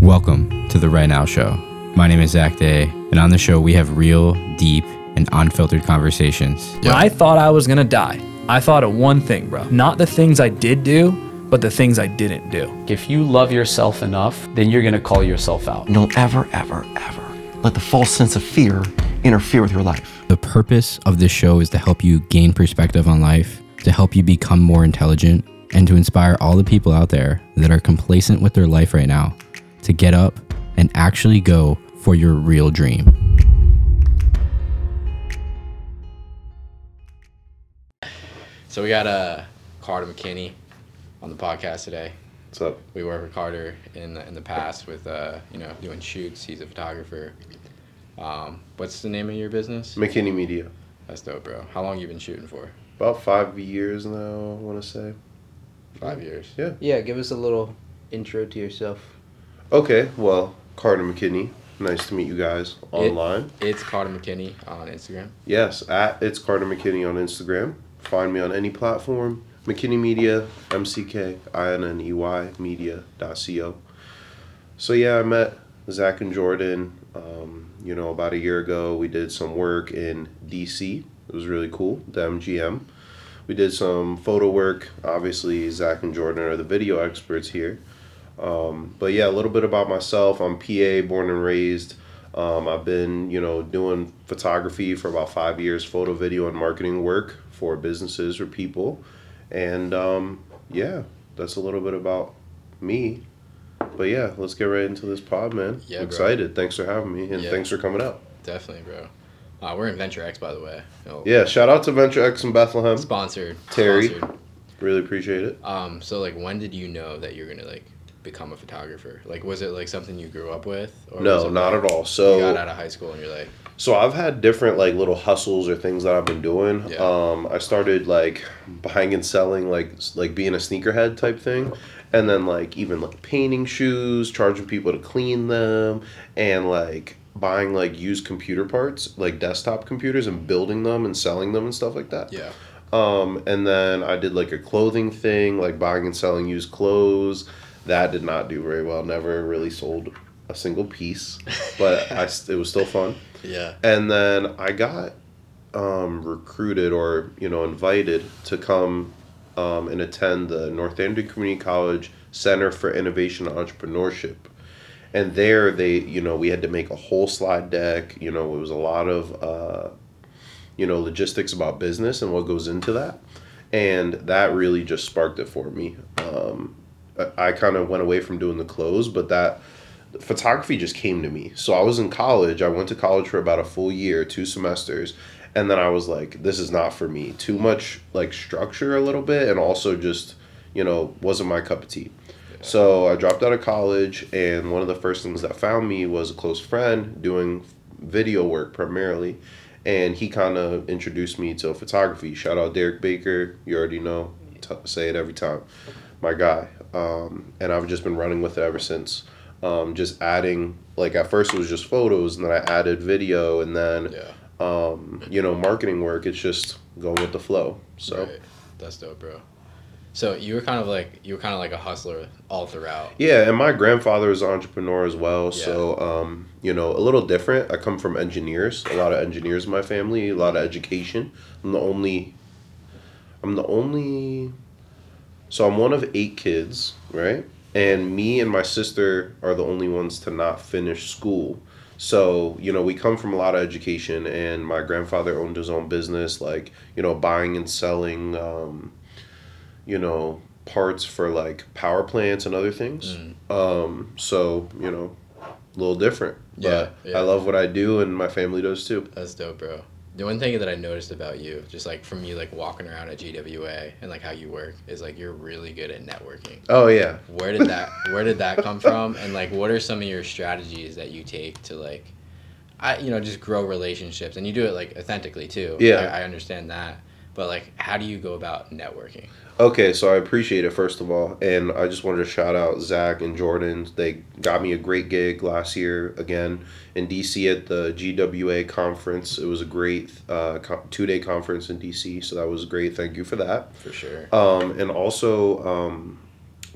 Welcome to the Right Now Show. My name is Zach Day, and on the show, we have real, deep, and unfiltered conversations. When I thought I was gonna die, I thought of one thing, bro. Not the things I did do, but the things I didn't do. If you love yourself enough, then you're gonna call yourself out. Don't ever, ever, ever let the false sense of fear interfere with your life. The purpose of this show is to help you gain perspective on life, to help you become more intelligent, and to inspire all the people out there that are complacent with their life right now to get up and actually go for your real dream. So we got uh, Carter McKinney on the podcast today. What's up? We worked with Carter in the, in the past with uh, you know doing shoots. He's a photographer. Um, what's the name of your business? McKinney Media. That's dope, bro. How long you been shooting for? About five years now, I want to say. Five years. Yeah. Yeah, give us a little intro to yourself. Okay, well, Carter McKinney. Nice to meet you guys online. It's Carter McKinney on Instagram. yes, at it's Carter McKinney on Instagram. Find me on any platform. McKinney Media, M C K I N N E Y Media.co. So yeah, I met Zach and Jordan. Um, you know, about a year ago, we did some work in DC. It was really cool. The MGM. We did some photo work. Obviously, Zach and Jordan are the video experts here. Um, but yeah, a little bit about myself. I'm PA, born and raised. Um, I've been, you know, doing photography for about five years, photo, video, and marketing work for businesses or people. And um, yeah, that's a little bit about me. But yeah, let's get right into this pod, man. Yeah, excited. Thanks for having me, and Yeah. thanks for coming out. Definitely, bro. Uh, we're in Venture X, by the way. Oh, Yeah, shout out to Venture X in Bethlehem. Sponsored. Terry. Sponsored. Really appreciate it. Um. So, like, when did you know that you're gonna like become a photographer? Like, was it like something you grew up with? Or was No, not like, at all. So you got out of high school and you're like, so I've had different like little hustles or things that I've been doing. Yeah. Um, I started like buying and selling, like like being a sneakerhead type thing, and then like even like painting shoes, charging people to clean them, and like buying like used computer parts, like desktop computers, and building them and selling them and stuff like that. yeah, Um, and then I did like a clothing thing, like buying and selling used clothes. That did not do very well. Never really sold a single piece, but I it was still fun. yeah, And then I got um, recruited or you know invited to come um, and attend the Northampton Community College Center for Innovation and Entrepreneurship. And there they you know we had to make a whole slide deck. You know it was a lot of uh, you know logistics about business and what goes into that. And that really just sparked it for me. Um, I, kind of went away from doing the clothes, but that photography just came to me. So I was in college. I went to college for about a full year, two semesters, and then I was like, this is not for me. Too much like structure a little bit, and also just you know wasn't my cup of tea. So I dropped out of college, and one of the first things that found me was a close friend doing video work primarily, and he kind of introduced me to photography. Shout out Derek Baker, you already know, T- say it every time, my guy. Um, and I've just been running with it ever since. Um, just adding, like at first it was just photos, and then I added video, and then yeah. um, you know marketing work. It's just going with the flow. So. Right. That's dope, bro. So you were kind of like you were kind of like a hustler all throughout. Yeah, and my grandfather is an entrepreneur as well. So, um, you know, a little different. I come from engineers, a lot of engineers in my family, a lot of education. I'm the only, I'm the only, so I'm one of eight kids, right? And me and my sister are the only ones to not finish school. So, you know, we come from a lot of education, and my grandfather owned his own business, like, you know, buying and selling, um, you know, parts for like power plants and other things. Um, so, you know, a little different. But Yeah, yeah. I love what I do, and my family does too. That's dope, bro. The one thing that I noticed about you, just like from you like walking around at GWA and like how you work, is like you're really good at networking. Oh, yeah. Where did that Where did that come from? And like, what are some of your strategies that you take to like, I you know just grow relationships and you do it like authentically too. Yeah. I, I understand that, but like, how do you go about networking? Okay, so I appreciate it first of all, and I just wanted to shout out Zach and Jordan. They got me a great gig last year again in DC at the GWA conference. It was a great uh, two day conference in DC, so that was great. Thank you for that. For sure. Um, and also, um,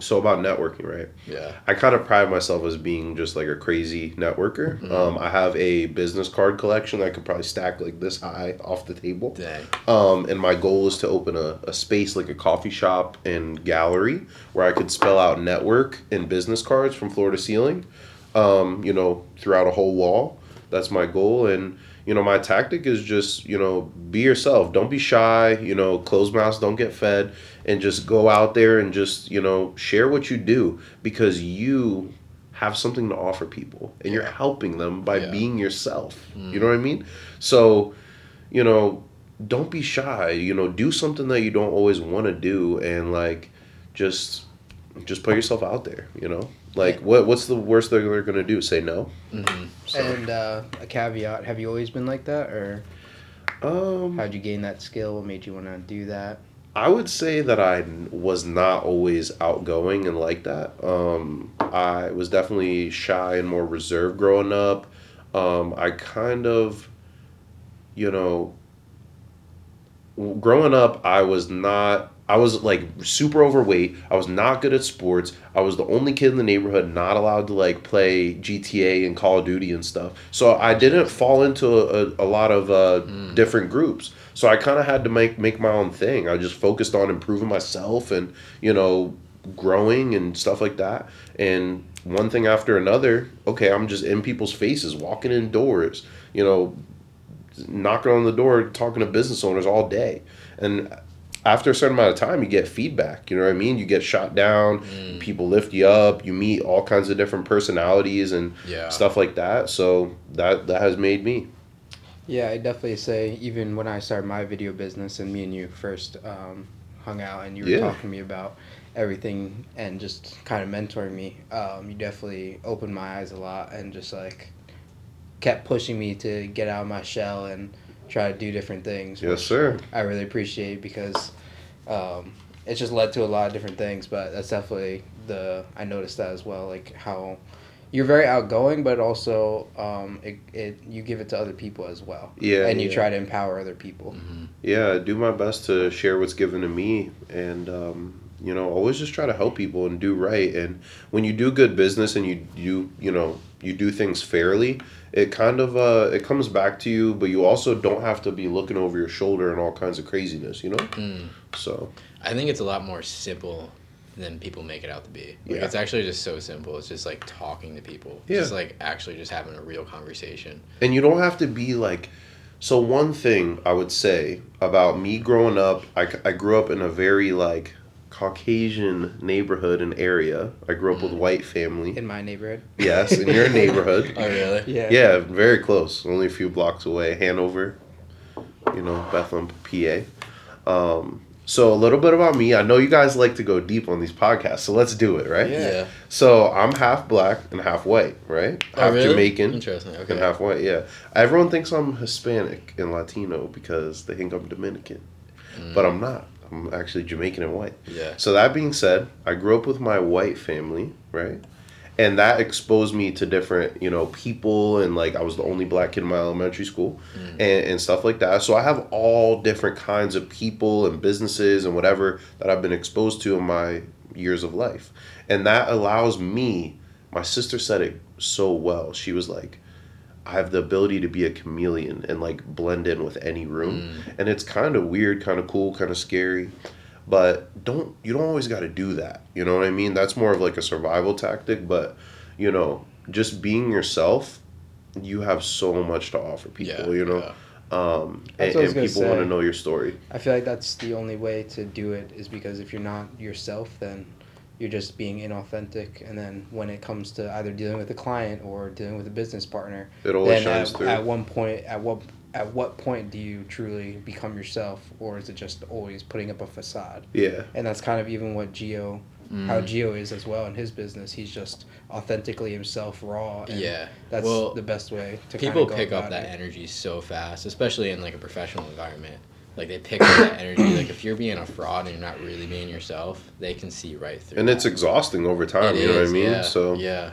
so about networking, right? Yeah. I kind of pride myself as being just like a crazy networker. Mm-hmm. Um, I have a business card collection that I could probably stack like this high off the table. Dang. Um, and my goal is to open a, a space like a coffee shop and gallery where I could spell out network and business cards from floor to ceiling, um, you know, throughout a whole wall. That's my goal. And, you know, my tactic is just, you know, be yourself. Don't be shy, you know, closed mouths don't get fed. And just go out there and just, you know, share what you do because you have something to offer people and you're helping them by Yeah. being yourself. You know what I mean? So, you know, don't be shy. You know, do something that you don't always want to do, and like, just, just put yourself out there. You know, like what what's the worst thing they're gonna do? Say no. So, And uh, a caveat: Have you always been like that, or um, how'd you gain that skill? What made you want to do that? I would say that I was not always outgoing and like that. Um, I was definitely shy and more reserved growing up. Um, I kind of, you know, growing up, I was not. I was like super overweight. I was not good at sports. I was the only kid in the neighborhood not allowed to like play GTA and Call of Duty and stuff. So I didn't fall into a, a, lot of uh, different groups. So I kind of had to make make my own thing. I just focused on improving myself and you know growing and stuff like that. And one thing after another. Okay, I'm just in people's faces, walking indoors. You know, knocking on the door, talking to business owners all day. And after a certain amount of time, you get feedback. You know what I mean? You get shot down, mm. people lift you up, you meet all kinds of different personalities and Yeah. stuff like that. So that that has made me. Yeah, I definitely say even when I started my video business and me and you first um, hung out and you were Yeah. talking to me about everything and just kind of mentoring me, um, you definitely opened my eyes a lot and just like kept pushing me to get out of my shell and try to do different things. Yes, sir. I really appreciate because um, it just led to a lot of different things. But that's definitely the I noticed that as well, like how you're very outgoing, but also um, it, it you give it to other people as well. Yeah, and you yeah. try to empower other people. Yeah, I do my best to share what's given to me, and um, you know, always just try to help people and do right. And when you do good business and you you you know you do things fairly, it kind of uh, it comes back to you. But you also don't have to be looking over your shoulder and all kinds of craziness, you know. Mm. So I think it's a lot more simple than people make it out to be. Like Yeah. it's actually just so simple. It's just like talking to people. Yeah. Just like actually just having a real conversation. and you don't have to be like so one thing i would say about me growing up i, I grew up in a very like caucasian neighborhood and area i grew up with white family In my neighborhood. yes in your neighborhood Oh really? Yeah. yeah very close only a few blocks away hanover you know bethlehem pa um, so a little bit about me i know you guys like to go deep on these podcasts so let's do it right Yeah. so i'm half black and half white right Oh, half really? jamaican Interesting. Okay. and Okay. half white. Yeah, everyone thinks I'm Hispanic and Latino because they think I'm Dominican, but mm. I'm not. I'm actually Jamaican and white. Yeah. So that being said, I grew up with my white family, right? And that exposed me to different, you know, people and like I was the only black kid in my elementary school mm. and, and stuff like that. So I have all different kinds of people and businesses and whatever that I've been exposed to in my years of life. And that allows me, my sister said it so well. She was like, I have the ability to be a chameleon and like blend in with any room. Mm. And it's kind of weird, kind of cool, kind of scary. But don't you don't always got to do that. You know what I mean? That's more of like a survival tactic, but you know, just being yourself, you have so much to offer people, Yeah, you know. yeah. Um and, That's what I was and people want to know your story. I feel like that's the only way to do it is because if you're not yourself, then you're just being inauthentic. And then when it comes to either dealing with a client or dealing with a business partner, It always then shines at, through. at one point, at what at what point do you truly become yourself, or is it just always putting up a facade? Yeah. And that's kind of even what Geo, Mm. how Geo is as well in his business. He's just authentically himself, raw. And Yeah. That's Well, the best way to People kinda go pick up that it. energy so fast, especially in like a professional environment. Like they pick up that energy. Like if you're being a fraud and you're not really being yourself, they can see right through. And it's exhausting over time, It you know what I mean? Yeah, So yeah,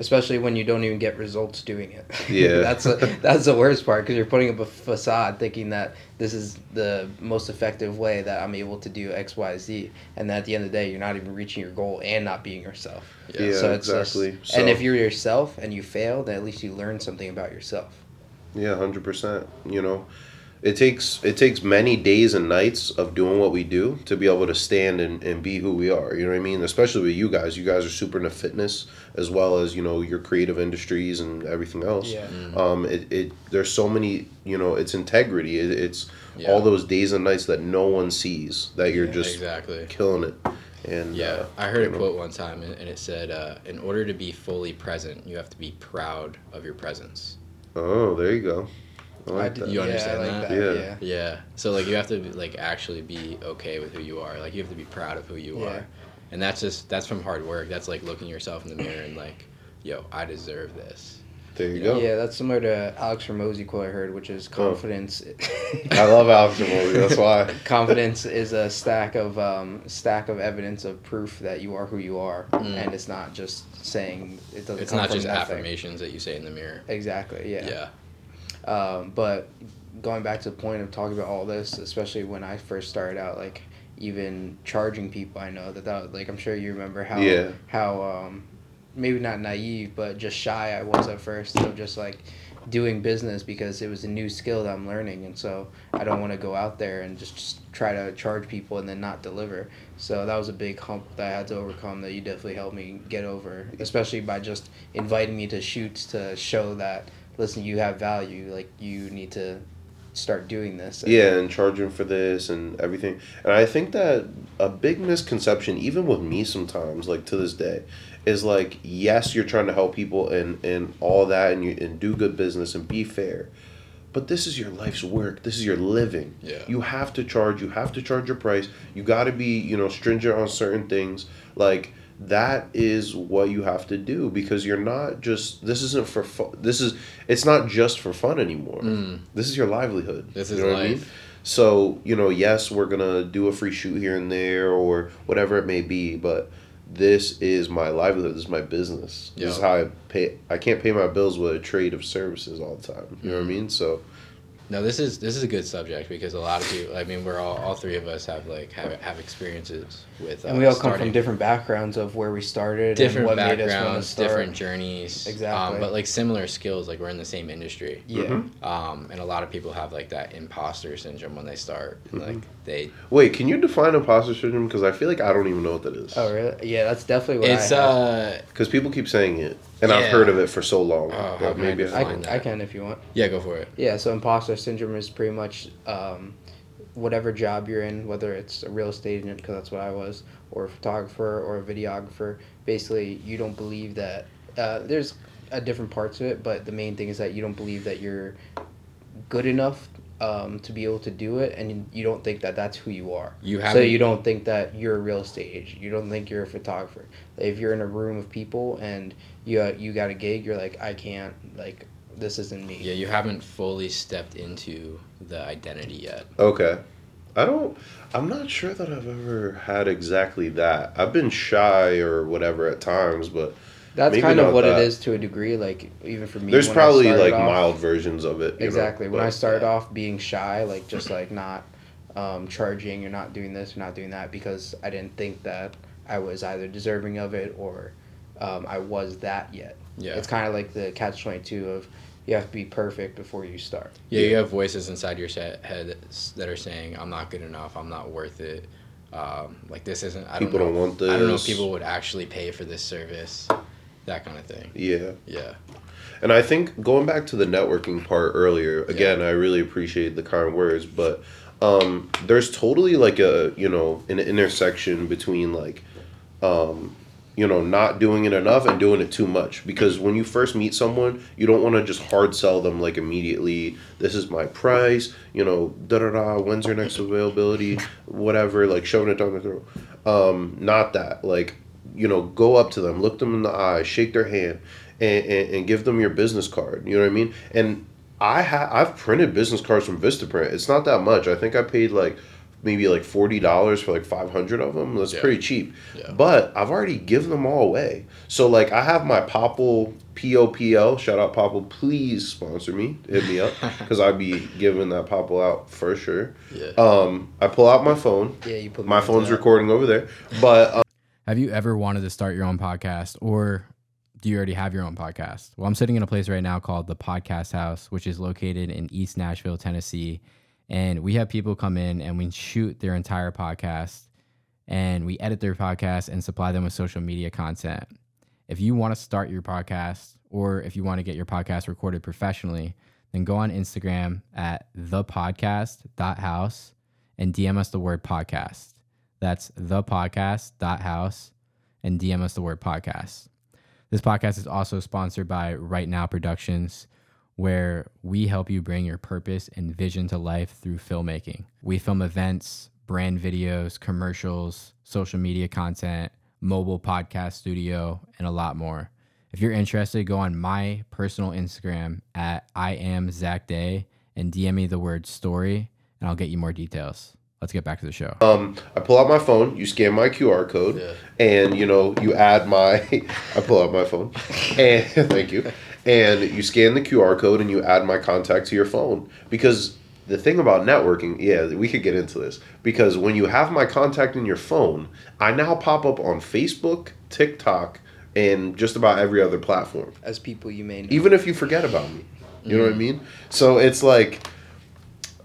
especially when you don't even get results doing it. Yeah. that's a, that's the worst part because you're putting up a facade thinking that this is the most effective way that I'm able to do X, Y, Z, and then at the end of the day, you're not even reaching your goal and not being yourself. Yeah, it's just- exactly. and So- if you're yourself and you fail, then at least you learn something about yourself. Yeah, hundred percent. You know, it takes it takes many days and nights of doing what we do to be able to stand and, and be who we are. You know what I mean? Especially with you guys. You guys are super into fitness as well as you know your creative industries and everything else. Yeah. Um. It, it there's so many. You know, it's integrity. It, it's Yeah. all those days and nights that no one sees that you're just exactly. killing it. And Yeah, uh, I heard you a know, quote one time, and and it said, uh, "In order to be fully present, you have to be proud of your presence." Oh, there you go. I like did- that. You understand I like that? Yeah. yeah. Yeah. So like you have to like actually be okay with who you are. Like you have to be proud of who you Yeah. are. And that's just that's from hard work. That's like looking yourself in the mirror and like, yo, I deserve this. There you go. Yeah, that's similar to Alex Hormozi quote I heard, which is confidence. I love Alex Hormozi. That's why. confidence is a stack of um, stack of evidence of proof that you are who you are, and it's not just saying it doesn't. It's come not from just nothing. affirmations that you say in the mirror. Exactly. Yeah. Yeah. Um, but going back to the point of talking about all this, especially when I first started out, like even charging people, I know that that like I'm sure you remember how Yeah. how um, maybe not naive, but just shy I was at first of just like doing business because it was a new skill that I'm learning, and so I don't want to go out there and just, just try to charge people and then not deliver. So that was a big hump that I had to overcome that you definitely helped me get over, especially by just inviting me to shoots to show that listen, you have value, like you need to start doing this. And- Yeah, and charging for this and everything. And I think that a big misconception, even with me sometimes, like to this day, is like, yes, you're trying to help people and, and all that and you and do good business and be fair. But this is your life's work. This is your living. Yeah. You have to charge. You have to charge your price. You got to be, you know, stringent on certain things. Like that is what you have to do because you're not just. This isn't for fun. This is. It's not just for fun anymore. This is your livelihood. Mm. This You is know what I mean? life. So you know, yes, we're gonna do a free shoot here and there or whatever it may be, but this is my livelihood. This is my business. This is how I pay. I can't pay my bills with a trade of services all the time. You know what I mean? So No, this is this is a good subject because a lot of people. I mean, we're all all three of us have like have have experiences with. And uh, we all come from different backgrounds of where we started different and what made us backgrounds, start. different journeys. Exactly. Um, but like similar skills, like we're in the same industry. Yeah. Mm-hmm. Um, and a lot of people have like that imposter syndrome when they start. And, Mm-hmm. Like they, wait, can you define imposter syndrome? Because I feel like I don't even know what that is. Oh really? Yeah, that's definitely what it's I have. uh, Because people keep saying it, and I've heard of it for so long. How that can I maybe I, can. I can if you want. yeah, go for it. Yeah, so imposter syndrome is pretty much um, whatever job you're in, whether it's a real estate agent, because that's what I was, or a photographer or a videographer. Basically, you don't believe that uh, there's a different parts of it, but the main thing is that you don't believe that you're good enough um, to be able to do it, and you don't think that that's who you are. You haven't- you don't think that you're a real estate agent. You don't think you're a photographer. If you're in a room of people and you uh, you got a gig, you're like, I can't like this isn't me. Yeah, you haven't fully stepped into the identity yet. Okay. I don't. I'm not sure that I've ever had exactly that. I've been shy or whatever at times, but That's Maybe kind of what that. it is to a degree. Like even for me, there's when probably started like off- mild versions of it. you know, exactly when but, I started yeah. off being shy, like just like not um, charging, you're not doing this, you're not doing that, because I didn't think that I was either deserving of it or um, I was that yet. Yeah. It's kind of like the catch twenty two of you have to be perfect before you start. Yeah, you have voices inside your head that are saying, "I'm not good enough. I'm not worth it. Um, like this isn't. I People don't, don't know, want I don't know if people would actually pay for this service. That kind of thing. Yeah. Yeah. And I think going back to the networking part earlier, again, I really appreciate the kind words, but um, there's totally like a you know an intersection between like um, you know not doing it enough and doing it too much because when you first meet someone, you don't want to just hard sell them like immediately. This is my price, you know, da da da. When's your next availability? Whatever, like shoving it down the throat. Um, not that like you know go up to them, look them in the eye, shake their hand and, and, and give them your business card. You know what I mean? And I ha- I've printed business cards from Vistaprint. It's not that much. I think I paid like maybe like forty dollars for like five hundred of them. That's Yeah. pretty cheap. Yeah. But I've already given them all away. So like I have my Popple POPL. Shout out Popl. Please sponsor me. Hit me up because I'd be giving that Popl out for sure. Yeah. Um, I pull out my phone. Yeah, you put My phone's recording over there. But um, Have you ever wanted to start your own podcast or do you already have your own podcast? Well, I'm sitting in a place right now called the Podcast House, which is located in East Nashville, Tennessee. And we have people come in and we shoot their entire podcast and we edit their podcast and supply them with social media content. If you want to start your podcast or if you want to get your podcast recorded professionally, then go on Instagram at thepodcast.house and DM us the word podcast. That's thepodcast.house and DM us the word podcast. This podcast is also sponsored by Right Now Productions, where we help you bring your purpose and vision to life through filmmaking. We film events, brand videos, commercials, social media content, mobile podcast studio, and a lot more. If you're interested, go on my personal Instagram at I am Zach Day and DM me the word story, and I'll get you more details. Let's get back to the show. um, I pull out my phone. You scan my QR code, and you know you add my. I pull out my phone, and thank you. And you scan the QR code and you add my contact to your phone because the thing about networking, yeah, we could get into this because when you have my contact in your phone, I now pop up on Facebook, TikTok, and just about every other platform. as people you may know. Even if you forget about me, you know what I mean. So it's like,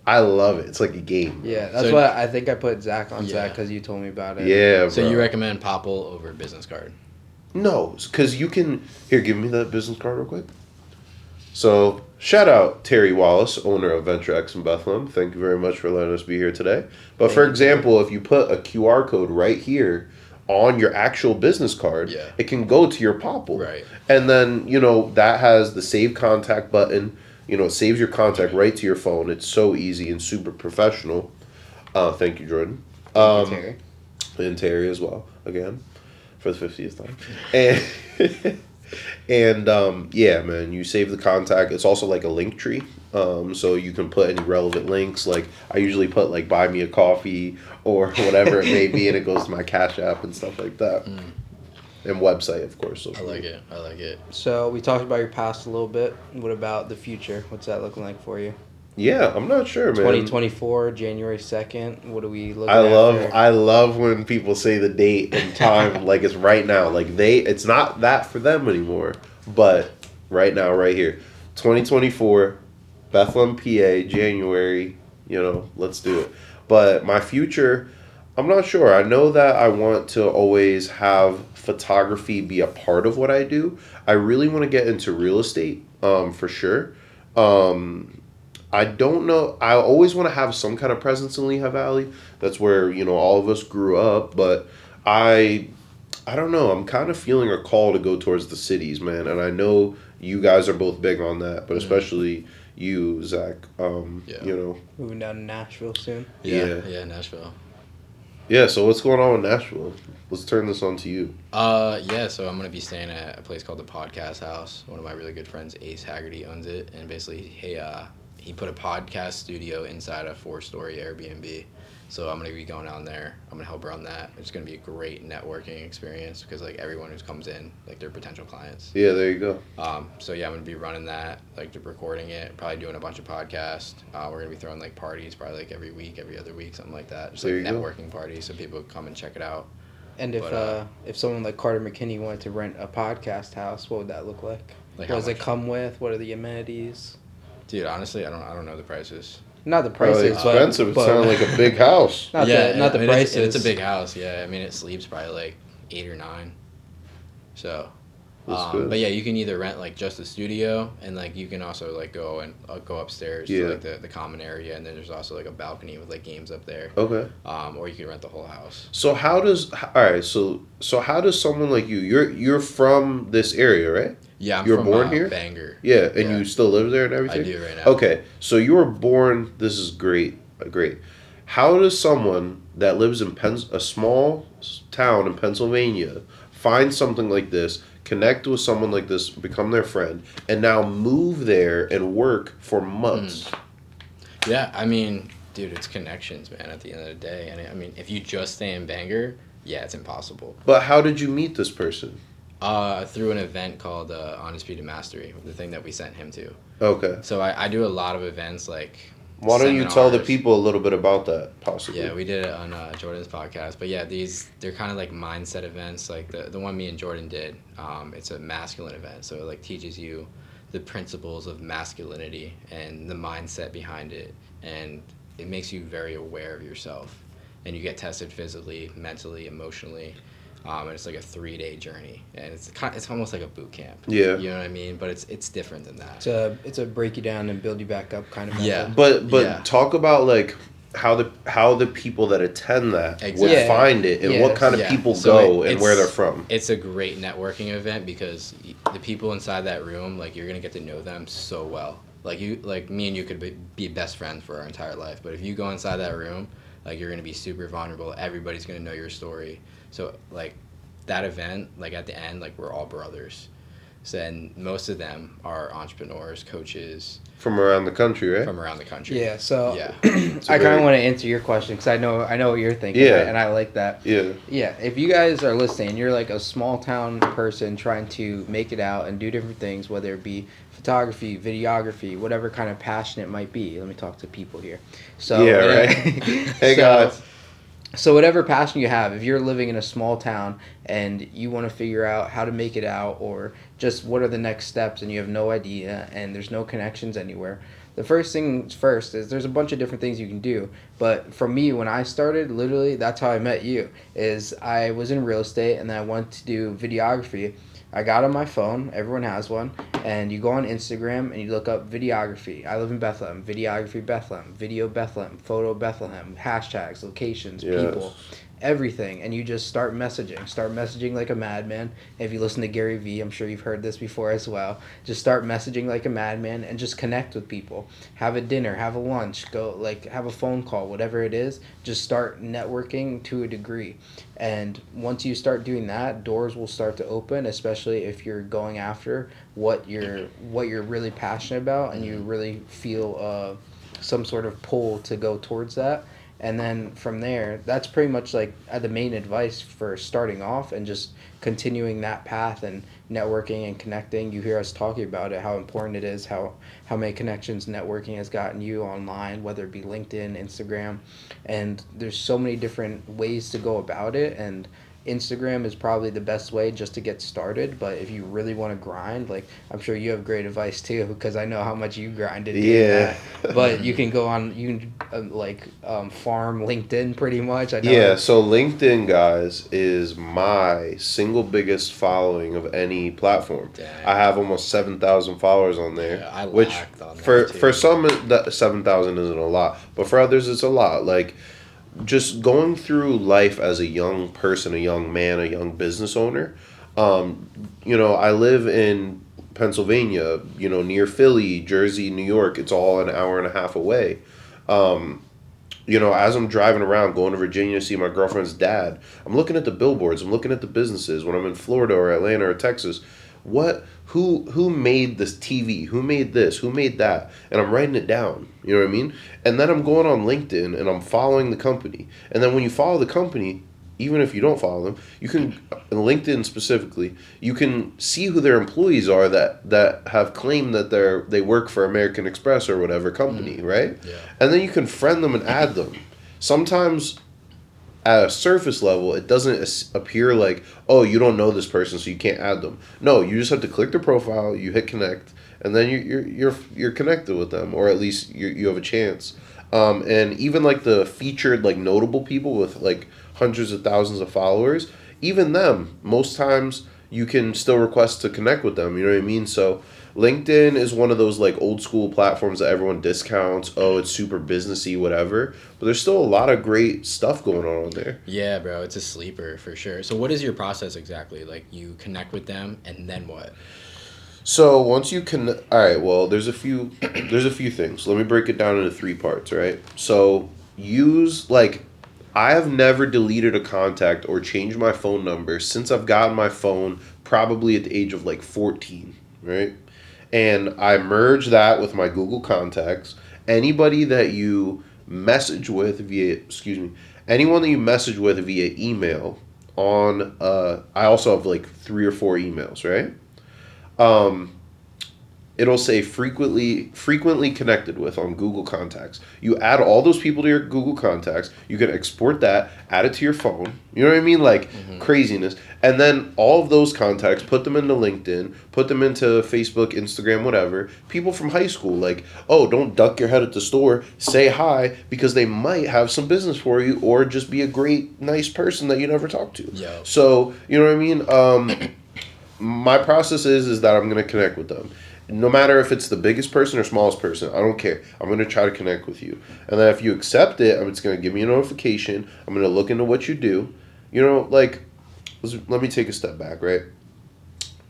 I love it. It's like a game. yeah, that's So- why I think I put Zach on Zach because you told me about it. Yeah. So bro. you recommend Popl over business card? No, because you can. Here, give me that business card real quick. So, shout out Terry Wallace, owner of Venture X in Bethlehem. Thank you very much for letting us be here today. But for example, if you put a QR code right here on your actual business card, Yeah. it can go to your Popl. Right. And then, you know, that has the save contact button. You know, it saves your contact right to your phone. It's so easy and super professional. Uh, thank you, Jordan. Um, Terry. and Terry as well again for the fiftieth time. And and um, yeah, man, you save the contact. It's also like a link tree, um, so you can put any relevant links. Like I usually put like buy me a coffee or whatever it may be, and it goes to my Cash App and stuff like that. And website, of course. So I like it. I like it. So we talked about your past a little bit. What about the future? What's that looking like for you? Yeah, I'm not sure, man. 2024, January 2nd. What are we looking I love there? I love when people say the date and time like it's right now. Like they it's not that for them anymore. But right now, right here. 2024, Bethlehem, PA, January, you know, let's do it. But my future, I'm not sure. I know that I want to always have photography be a part of what I do. I really want to get into real estate, um, for sure. Um, I don't know. I always want to have some kind of presence in Lehigh Valley. That's where you know all of us grew up. But I, I don't know. I'm kind of feeling a call to go towards the cities, man. And I know you guys are both big on that, but especially you, Zach. Um, Yeah. You know, Moving down to Nashville soon. Yeah, Yeah. yeah, Nashville. Yeah. So what's going on in Nashville? Let's turn this on to you. Uh, yeah. So I'm gonna be staying at a place called the Podcast House. One of my really good friends, Ace Haggerty, owns it, and basically, he uh, he put a podcast studio inside a four-story Airbnb. So I'm gonna be going down there. I'm gonna help run that. It's gonna be a great networking experience because like everyone who comes in, like they're potential clients. Yeah, there you go. Um, so yeah, I'm gonna be running that, like recording it, probably doing a bunch of podcasts. Uh, we're gonna be throwing like parties, probably like every week, every other week, something like that. Just There like you go. networking parties, so people come and check it out. And if But, uh, uh, if someone like Carter McKinney wanted to rent a podcast house, what would that look like? Like what how does it come with? What are the amenities? Dude, honestly, I don't, I don't know the prices. Not the Probably prices, but- expensive. It but, sounded like a big house. not the not the I mean, prices. It's, it's a big house. Yeah, I mean it sleeps probably like eight or nine. So, That's um, but yeah, you can either rent like just the studio, and like you can also like go and uh, go upstairs Yeah. to like the, the common area, and then there's also like a balcony with like games up there. Okay. Um, or you can rent the whole house. So how does all right? So so how does someone like you? You're you're from this area, right? Yeah, I'm You were from born uh, here? Bangor. Yeah, and Yeah. you still live there and everything. I do right now. Okay, so you were born. This is great, uh, great. How does someone that lives in Pens- a small town in Pennsylvania find something like this, connect with someone like this, become their friend, and now move there and work for months? Yeah, I mean, dude, it's connections, man. At the end of the day, and I mean, if you just stay in Bangor, yeah, it's impossible. But how did you meet this person? Uh, through an event called uh, Undisputed Mastery, the thing that we sent him to. Okay. So I, I do a lot of events like. Why don't you tell the people a little bit about that, possibly? Yeah, we did it on uh, Jordan's podcast. But yeah, these they're kind of like mindset events. Like the the one me and Jordan did. Um, it's a masculine event, so it like teaches you the principles of masculinity and the mindset behind it, and it makes you very aware of yourself. And you get tested physically, mentally, emotionally. Um, and it's like a three day journey, and it's kind it's almost like a boot camp. Yeah. You know what I mean? But it's it's different than that. It's a it's a break you down and build you back up kind of. Yeah. But but Yeah. talk about like how the how the people that attend that would Yeah. find it and Yeah. what kind of Yeah. people So go it- and where they're from. It's a great networking event because the people inside that room, like you're gonna get to know them so well. Like you, like me and you could be, be best friends for our entire life. But if you go inside that room, like you're gonna be super vulnerable. Everybody's gonna know your story. So like that event, like at the end, like we're all brothers. So and most of them are entrepreneurs, coaches From around the country, right? from around the country. Yeah. So Yeah. I kind of want to answer your question because I know I know what you're thinking. Yeah. And I like that. yeah. Yeah, if you guys are listening, you're like a small town person trying to make it out and do different things, whether it be photography, videography, whatever kind of passion it might be. Let me talk to people here. So Yeah, right. Hey, so, guys. So whatever passion you have, if you're living in a small town and you want to figure out how to make it out or just what are the next steps and you have no idea and there's no connections anywhere, the first thing first is there's a bunch of different things you can do. But for me, when I started, literally that's how I met you. Is I was in real estate and then I wanted to do videography. I got on my phone. Everyone has one, and you go on Instagram and you look up videography. I live in Bethlehem. Videography Bethlehem. Video Bethlehem. Photo Bethlehem. Hashtags, locations, Yes. people, everything, and you just start messaging. Start messaging like a madman. If you listen to Gary Vee, I'm sure you've heard this before as well. Just start messaging like a madman and just connect with people. Have a dinner, have a lunch, go like have a phone call, whatever it is. Just start networking to a degree. And once you start doing that, doors will start to open, especially if you're going after what you're what you're really passionate about and you really feel uh, some sort of pull to go towards that. And then from there, that's pretty much like uh, the main advice for starting off and just continuing that path and networking and connecting. You hear us talking about it, how important it is, how how many connections networking has gotten you online, whether it be LinkedIn, Instagram, and there's so many different ways to go about it. And Instagram is probably the best way just to get started. But if you really want to grind, like I'm sure you have great advice too, because I know how much you grinded. Yeah. that. But you can go on, you can um, like um, farm LinkedIn pretty much. I know. Yeah, so LinkedIn, guys, is my single biggest following of any platform. Dang. I have almost seven thousand followers on there, Yeah, I which on for for some seven thousand isn't a lot, but for others it's a lot. Like just going through life as a young person, a young man, a young business owner. Um, you know, I live in Pennsylvania, you know, near Philly, Jersey, New York. It's all an hour and a half away. Um, you know, as I'm driving around going to Virginia to see my girlfriend's dad, I'm looking at the billboards, I'm looking at the businesses when I'm in Florida or Atlanta or Texas. What who who made this TV? Who made this? Who made that? And I'm writing it down. You know what I mean? And then I'm going on LinkedIn and I'm following the company. And then when you follow the company, even if you don't follow them, you can in LinkedIn specifically, you can see who their employees are that that have claimed that they're they work for American Express or whatever company, mm. right? Yeah. And then you can friend them and add them. Sometimes at a surface level, it doesn't appear like, oh, you don't know this person, so you can't add them. No, you just have to click their profile, you hit connect, and then you, you're you're you're connected with them, or at least you you have a chance. Um, and even like the featured like notable people with like hundreds of thousands of followers, even them, most times you can still request to connect with them. You know what I mean? So LinkedIn is one of those like old school platforms that everyone discounts. Oh, it's super businessy, whatever. But there's still a lot of great stuff going on on there. Yeah, bro, it's a sleeper for sure. So what is your process exactly? Like you connect with them and then what? So once you can, all right. Well, there's a few, there's a few things. Let me break it down into three parts. Right. So use like, I have never deleted a contact or changed my phone number since I've gotten my phone, probably at the age of like 14. Right. And I merge that with my Google contacts. Anybody that you message with via excuse me anyone that you message with via email on uh i also have like three or four emails right um it'll say frequently frequently connected with on google contacts. You add all those people to your google contacts. You can export that add it to your phone. You know what i mean? Like craziness. And then all of those contacts put them into linkedin put them into facebook instagram whatever. People from high school like oh don't duck your head at the store. Say hi because they might have some business for you or just be a great nice person that you never talk to. Yeah. so you know what i mean? Um my process is is that I'm gonna connect with them. No matter if it's the biggest person or smallest person, I don't care. I'm gonna try to connect with you. And then if you accept it, I'm just gonna give me a notification. I'm gonna look into what you do. You know, like let me take a step back, right?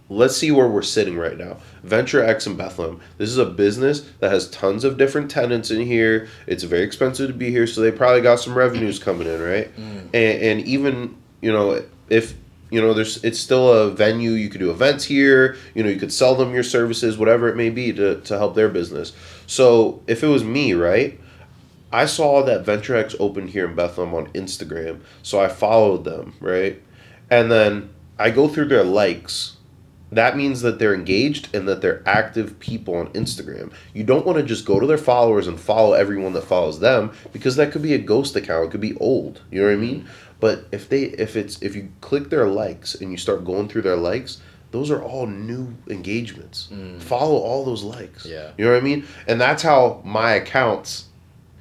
Let's see where we're sitting right now. Venture X in Bethlehem. This is a business that has tons of different tenants in here. It's very expensive to be here, so they probably got some revenues coming in, right? Mm. And, and even you know if you know there's it's still a venue you could do events here you know you could sell them your services whatever it may be to, to help their business so if it was me right i saw that venturex opened here in bethlehem on instagram so i followed them right and then i go through their likes that means that they're engaged and that they're active people on Instagram. You don't want to just go to their followers and follow everyone that follows them because that could be a ghost account. It could be old. You know what I mean? But if they if it's if you click their likes and you start going through their likes, those are all new engagements. Mm. Follow all those likes. Yeah. You know what I mean? And that's how my accounts,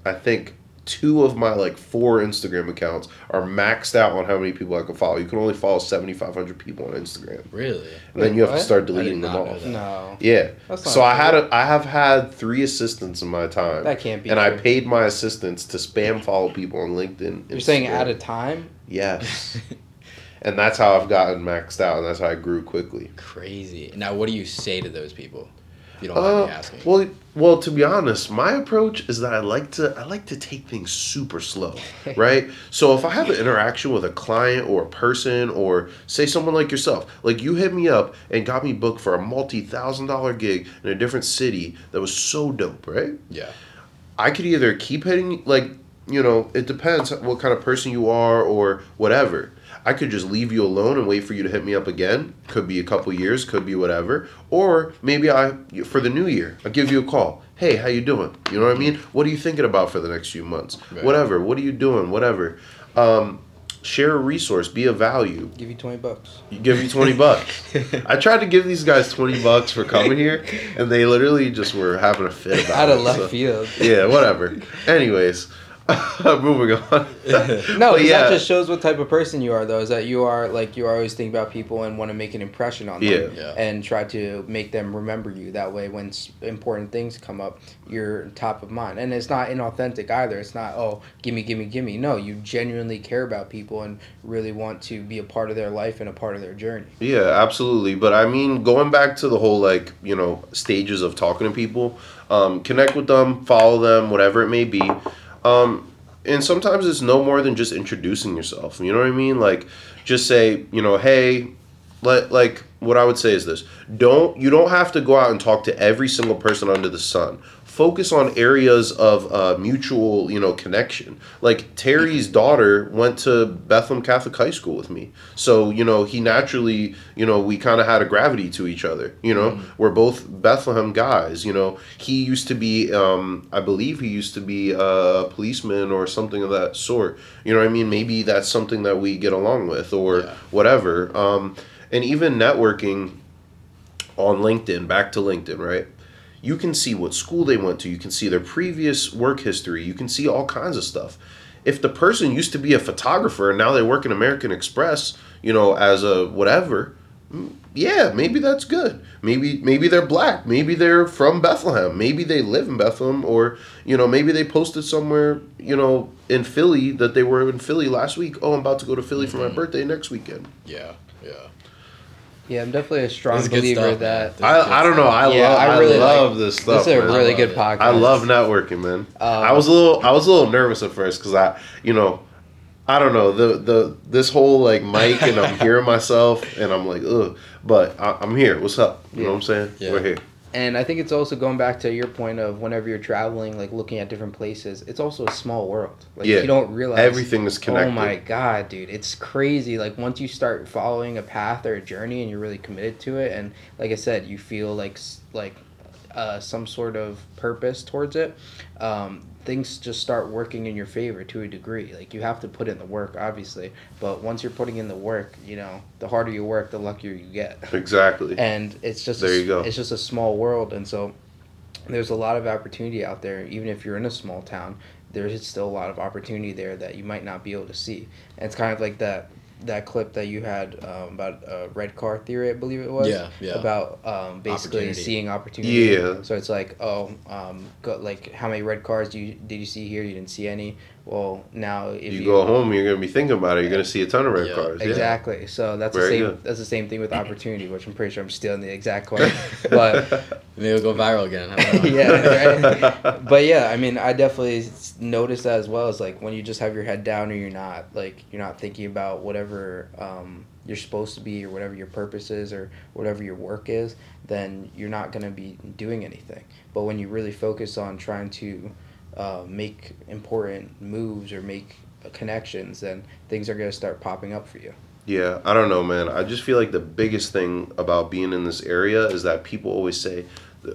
I think two of my like four Instagram accounts are maxed out on how many people I can follow. You can only follow 7500 people on Instagram. Really? And then you have to start deleting them not know off. that. No. Yeah. That's not So I had fair. a, I have had three assistants in my time. That can't be And I paid my assistants to spam follow people on LinkedIn. You're saying at a time? Yes. and that's how I've gotten maxed out, and that's how I grew quickly. Crazy. Now, what do you say to those people? You don't mind Uh, me asking. well, well, to be honest, my approach is that I like to I like to take things super slow, right? so if I have an interaction with a client or a person, or say someone like yourself, like you hit me up and got me booked for a multi thousand dollar gig in a different city that was so dope, right? yeah. I could either keep hitting like you know it depends what kind of person you are or whatever. I could just leave you alone and wait for you to hit me up again. Could be a couple years, could be whatever. Or maybe I for the new year, I'll give you a call. Hey, how you doing? You know what I mean? What are you thinking about for the next few months? Right. Whatever. What are you doing? Whatever. Um, share a resource, be of value. Give you 20 bucks. You give you 20 bucks. I tried to give these guys 20 bucks for coming here and they literally just were having a fit about Out it. of left so- field. yeah, whatever. Anyways, moving on. No, But 'cause yeah, that just shows what type of person you are, though. Is that you are like you are always thinking about people and want to make an impression on them, Yeah. Yeah. and try to make them remember you. That way, when important things come up, you're top of mind. And it's not inauthentic either. It's not oh, gimme, gimme, gimme. No, you genuinely care about people and really want to be a part of their life and a part of their journey. yeah, absolutely. But I mean, going back to the whole like you know stages of talking to people, um, connect with them, follow them, whatever it may be. Um, and sometimes it's no more than just introducing yourself. You know what I mean? Like, just say, you know, hey, let like what I would say is this: don't you don't have to go out and talk to every single person under the sun. Focus on areas of uh, mutual, you know, connection. Like Terry's daughter went to Bethlehem Catholic High School with me, so you know he naturally, you know, we kind of had a gravity to each other. You know, we're both Bethlehem guys. You know, he used to be, um, I believe he used to be a policeman or something of that sort. You know what I mean? Maybe that's something that we get along with or Yeah. whatever. Um, and even networking on LinkedIn, back to LinkedIn, right? You can see what school they went to. You can see their previous work history. You can see all kinds of stuff. If the person used to be a photographer and now they work in American Express, you know, as a whatever, mm, yeah, maybe that's good. Maybe maybe they're black. Maybe they're from Bethlehem. Maybe they live in Bethlehem, or you know, maybe they posted somewhere, you know, in Philly that they were in Philly last week. Oh, I'm about to go to Philly for my birthday next weekend. Yeah. Yeah. Yeah, I'm definitely a strong This is good believer stuff, that. This I, I don't know. I Yeah, love. I I, really love like- this stuff. This is a man. really love good it. podcast. I love networking, man. Um, I was a little. I was a little nervous at first because I, you know, I don't know the the this whole like mic and I'm hearing myself and I'm like ugh, but I, I'm here. What's up? You know what I'm saying? Yeah. We're here. And I think it's also going back to your point of whenever you're traveling, like looking at different places, it's also a small world. Like Yeah. you don't realize Everything is connected. Oh my god, dude, it's crazy. Like once you start following a path or a journey and you're really committed to it, and like I said, you feel like like uh, some sort of purpose towards it. Um, things just start working in your favor to a degree. Like you have to put in the work, obviously, but once you're putting in the work, you know, the harder you work, the luckier you get Exactly. and it's just There a, you go. it's just a small world and so there's a lot of opportunity out there even if you're in a small town there is still a lot of opportunity there that you might not be able to see and it's kind of like that that clip that you had um, about uh, red car theory i believe it was Yeah, yeah. about um, basically Opportunity. seeing opportunity Yeah. so it's like oh um, go, like how many red cars do you did you see here you didn't see any well now if you, you, go home, you're gonna be thinking about it. You're gonna see a ton of red Yeah. cars. Yeah. Exactly. So that's Very the same. good. That's the same thing with opportunity, which I'm pretty sure I'm stealing the exact quote. but Maybe it'll go viral again. I don't know. yeah, right? but yeah, I mean, I definitely s- noticed that as well. As like when you just have your head down, or you're not like you're not thinking about whatever um, you're supposed to be, or whatever your purpose is, or whatever your work is, then you're not gonna be doing anything. But when you really focus on trying to uh, make important moves or make connections, then things are gonna start popping up for you. Yeah, I don't know, man. I just feel like the biggest thing about being in this area is that people always say,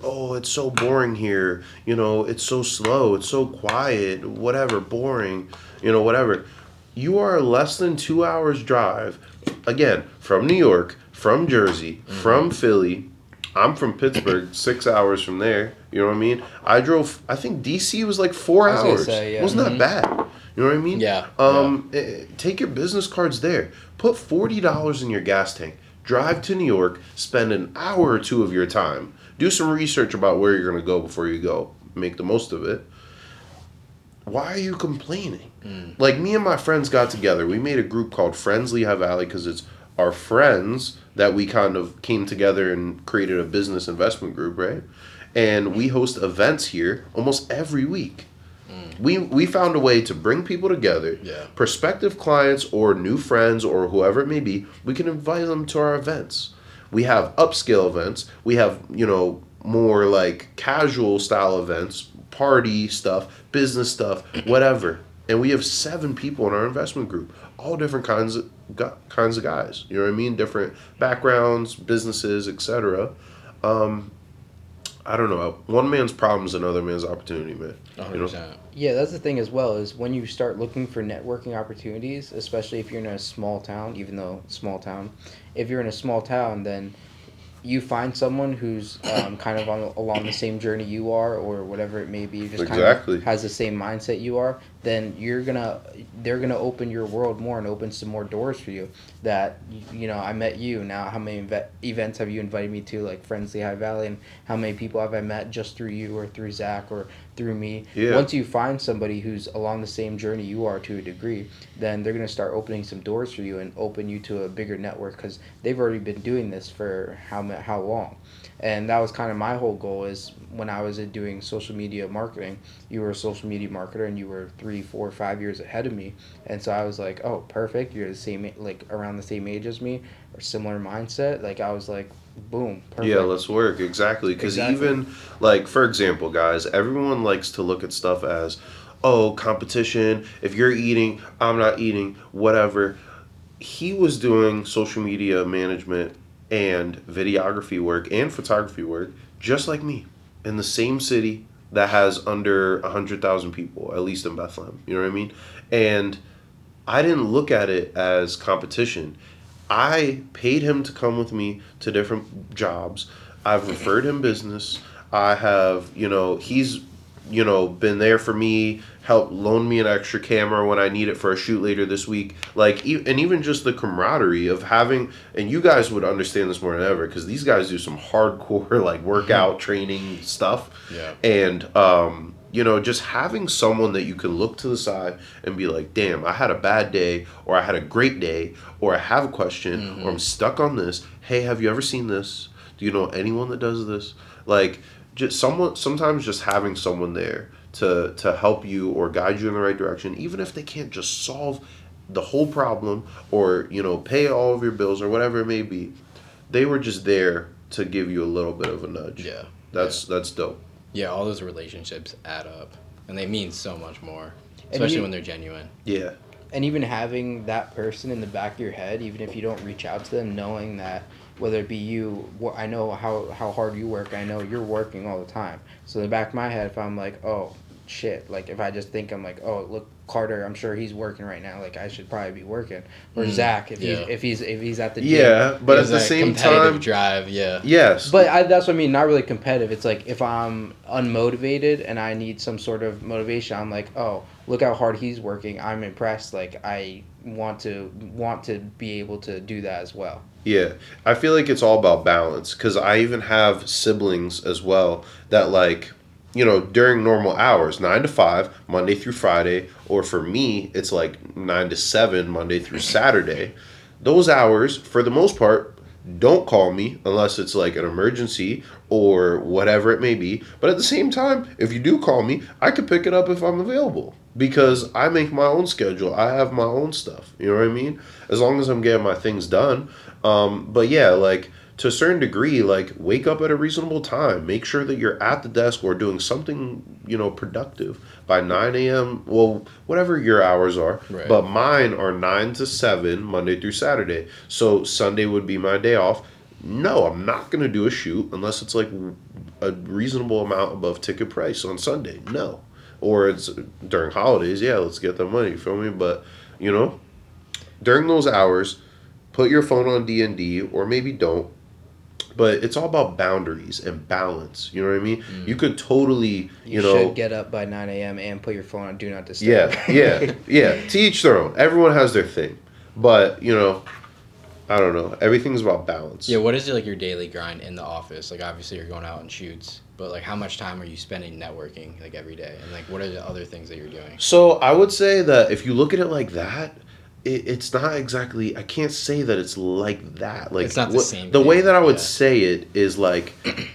"Oh, it's so boring here. You know, it's so slow. It's so quiet. Whatever, boring. You know, whatever." You are less than two hours drive, again from New York, from Jersey, from Philly. I'm from Pittsburgh, six hours from there. You know what I mean? I drove. I think DC was like four was hours. say, yeah. Wasn't that Mhm. bad? You know what I mean? Yeah, Um, eh, take your business cards there. Put forty dollars in your gas tank. Drive to New York. Spend an hour or two of your time. Do some research about where you're gonna go before you go. Make the most of it. Why are you complaining? Like me and my friends got together. We made a group called Friends Lehigh Valley because it's our friends that we kind of came together and created a business investment group, right? And we host events here almost every week. We we found a way to bring people together, Yeah. prospective clients or new friends or whoever it may be. We can invite them to our events. We have upscale events. We have you know more like casual style events, party stuff, business stuff, whatever. And we have seven people in our investment group, all different kinds of gu- kinds of guys. You know what I mean? Different backgrounds, businesses, etc. Um, I don't know. One man's problem is another man's opportunity, man. You know? Yeah, that's the thing as well is when you start looking for networking opportunities, especially if you're in a small town, even though small town, if you're in a small town, then you find someone who's um, kind of on along the same journey you are, or whatever it may be, just Exactly. kind of has the same mindset you are. Then you're gonna they're gonna open your world more and open some more doors for you. That you know, I met you. Now, how many inve- events have you invited me to, like Friends Lehigh Valley, and how many people have I met just through you or through Zach or through me? Yeah. Once you find somebody who's along the same journey you are to a degree, then they're gonna start opening some doors for you and open you to a bigger network because they've already been doing this for how how long. And that was kind of my whole goal is when I was doing social media marketing, you were a social media marketer and you were three, four, five years ahead of me. And so I was like, oh, perfect. You're the same, like around the same age as me or similar mindset. Like I was like, boom, perfect. Yeah, let's work exactly. Because Exactly. even like for example, guys, everyone likes to look at stuff as, oh, competition. If you're eating, I'm not eating. Whatever. He was doing social media management and videography work and photography work just like me in the same city that has under a hundred thousand people, at least in Bethlehem. You know what I mean? And I didn't look at it as competition. I paid him to come with me to different jobs. I've referred him business. I have, you know, he's, you know, been there for me, helped loan me an extra camera when I need it for a shoot later this week. Like, e- and even just the camaraderie of having, and you guys would understand this more than ever because these guys do some hardcore, like, workout training stuff. Yeah. And, um, you know, just having someone that you can look to the side and be like, damn, I had a bad day, or I had a great day, or I have a question, or mm-hmm. I'm stuck on this. Hey, have you ever seen this? Do you know anyone that does this? Like, just someone, sometimes just having someone there to, to help you or guide you in the right direction, even if they can't just solve the whole problem or, you know, pay all of your bills or whatever it may be. They were just there to give you a little bit of a nudge. Yeah. That's that's dope. Yeah, all those relationships add up, and they mean so much more, especially you- when they're genuine. Yeah. and even having that person in the back of your head, even if you don't reach out to them, knowing that whether it be you, I know how how hard you work. I know you're working all the time. So in the back of my head, if I'm like, oh shit, like if I just think I'm like, oh look, Carter, I'm sure he's working right now. Like I should probably be working. Or mm. Zach, if yeah. he's if he's if he's at the gym. Yeah, but at There's the that same competitive time, drive, yeah. yes. But I, that's what I mean. Not really competitive. It's like if I'm unmotivated and I need some sort of motivation, I'm like, oh, look how hard he's working. I'm impressed. Like I want to want to be able to do that as well. Yeah, I feel like it's all about balance because I even have siblings as well that like, you know, during normal hours, nine to five, Monday through Friday, or for me, it's like nine to seven, Monday through Saturday. Those hours, for the most part, don't call me unless it's like an emergency or whatever it may be. But at the same time, if you do call me, I could pick it up if I'm available because I make my own schedule. I have my own stuff. You know what I mean? As long as I'm getting my things done. Um, but yeah, like to a certain degree, like wake up at a reasonable time. Make sure that you're at the desk or doing something, you know, productive by 9 a.m. Well, whatever your hours are. Right. But mine are 9 to 7, Monday through Saturday. So Sunday would be my day off. No, I'm not going to do a shoot unless it's like a reasonable amount above ticket price on Sunday. No. Or it's during holidays. Yeah, let's get the money. You feel me? But, you know, during those hours, put your phone on DND or maybe don't. But it's all about boundaries and balance. You know what I mean? Mm. You could totally, you, You, know, should get up by nine a.m. and put your phone on do not disturb. yeah, yeah, yeah. To each their own. Everyone has their thing, but you know, I don't know. Everything's about balance. Yeah, what is it like your daily grind in the office? Like obviously you're going out and shoots, but like how much time are you spending networking like every day? And like what are the other things that you're doing? So I would say that if you look at it like that, it, it's not exactly. I can't say that it's like that. Like It's not the what- same The way that I would yeah. say it is like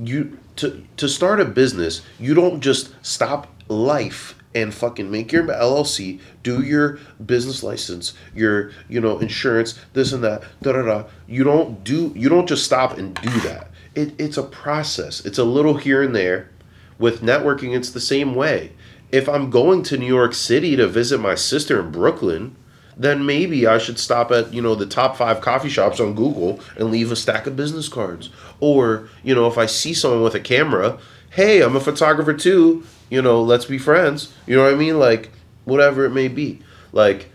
you to to start a business. You don't just stop life and fucking make your LLC, do your business license, your you know insurance, this and that, da da da. You don't do. You don't just stop and do that. It, it's a process. It's a little here and there. With networking, it's the same way. If I'm going to New York City to visit my sister in Brooklyn, then maybe I should stop at, you know, the top five coffee shops on Google and leave a stack of business cards. Or, you know, if I see someone with a camera, hey, I'm a photographer too, you know, let's be friends. You know what I mean? Like, whatever it may be. Like,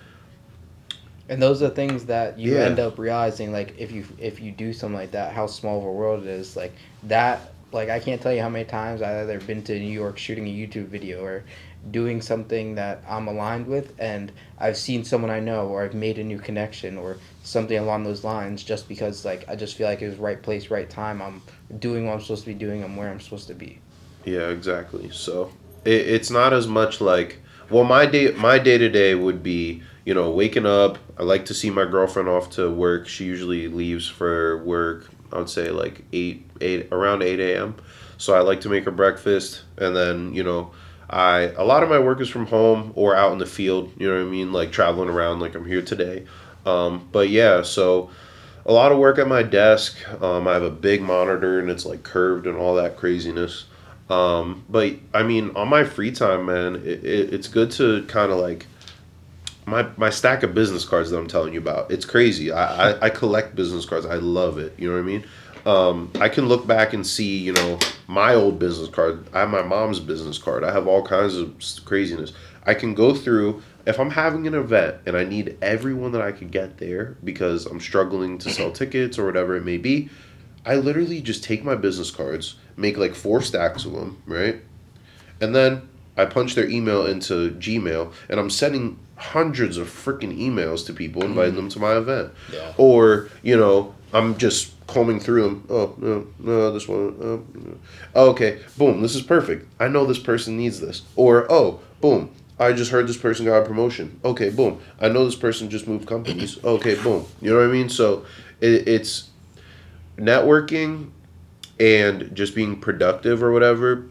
And those are things that you Yeah. end up realizing, like if you if you do something like that, how small of a world it is. Like that, like I can't tell you how many times I've either been to New York shooting a YouTube video or doing something that I'm aligned with, and I've seen someone I know, or I've made a new connection, or something along those lines, just because like I just feel like it was right place, right time. I'm doing what I'm supposed to be doing. I'm where I'm supposed to be. Yeah, exactly. So it, it's not as much like well, my day my day to day would be you know waking up. I like to see my girlfriend off to work. She usually leaves for work. I would say like eight eight around eight a.m. So I like to make her breakfast, and then you know. I a lot of my work is from home or out in the field. You know what I mean, like traveling around, like I'm here today. Um, but yeah, so a lot of work at my desk. Um, I have a big monitor and it's like curved and all that craziness. Um, but I mean, on my free time, man, it, it, it's good to kind of like my my stack of business cards that I'm telling you about. It's crazy. I, I, I collect business cards. I love it. You know what I mean? Um, I can look back and see, you know, my old business card. I have my mom's business card. I have all kinds of craziness. I can go through if I'm having an event and I need everyone that I could get there because I'm struggling to sell tickets or whatever it may be. I literally just take my business cards, make like four stacks of them, right? And then I punch their email into Gmail and I'm sending hundreds of freaking emails to people inviting them to my event. Yeah. Or, you know, I'm just combing through them. Oh, no, no, this one. Oh, oh, okay. Boom, this is perfect. I know this person needs this. Or, oh, boom. I just heard this person got a promotion. Okay, boom. I know this person just moved companies. Okay, boom. You know what I mean? So it, it's networking and just being productive or whatever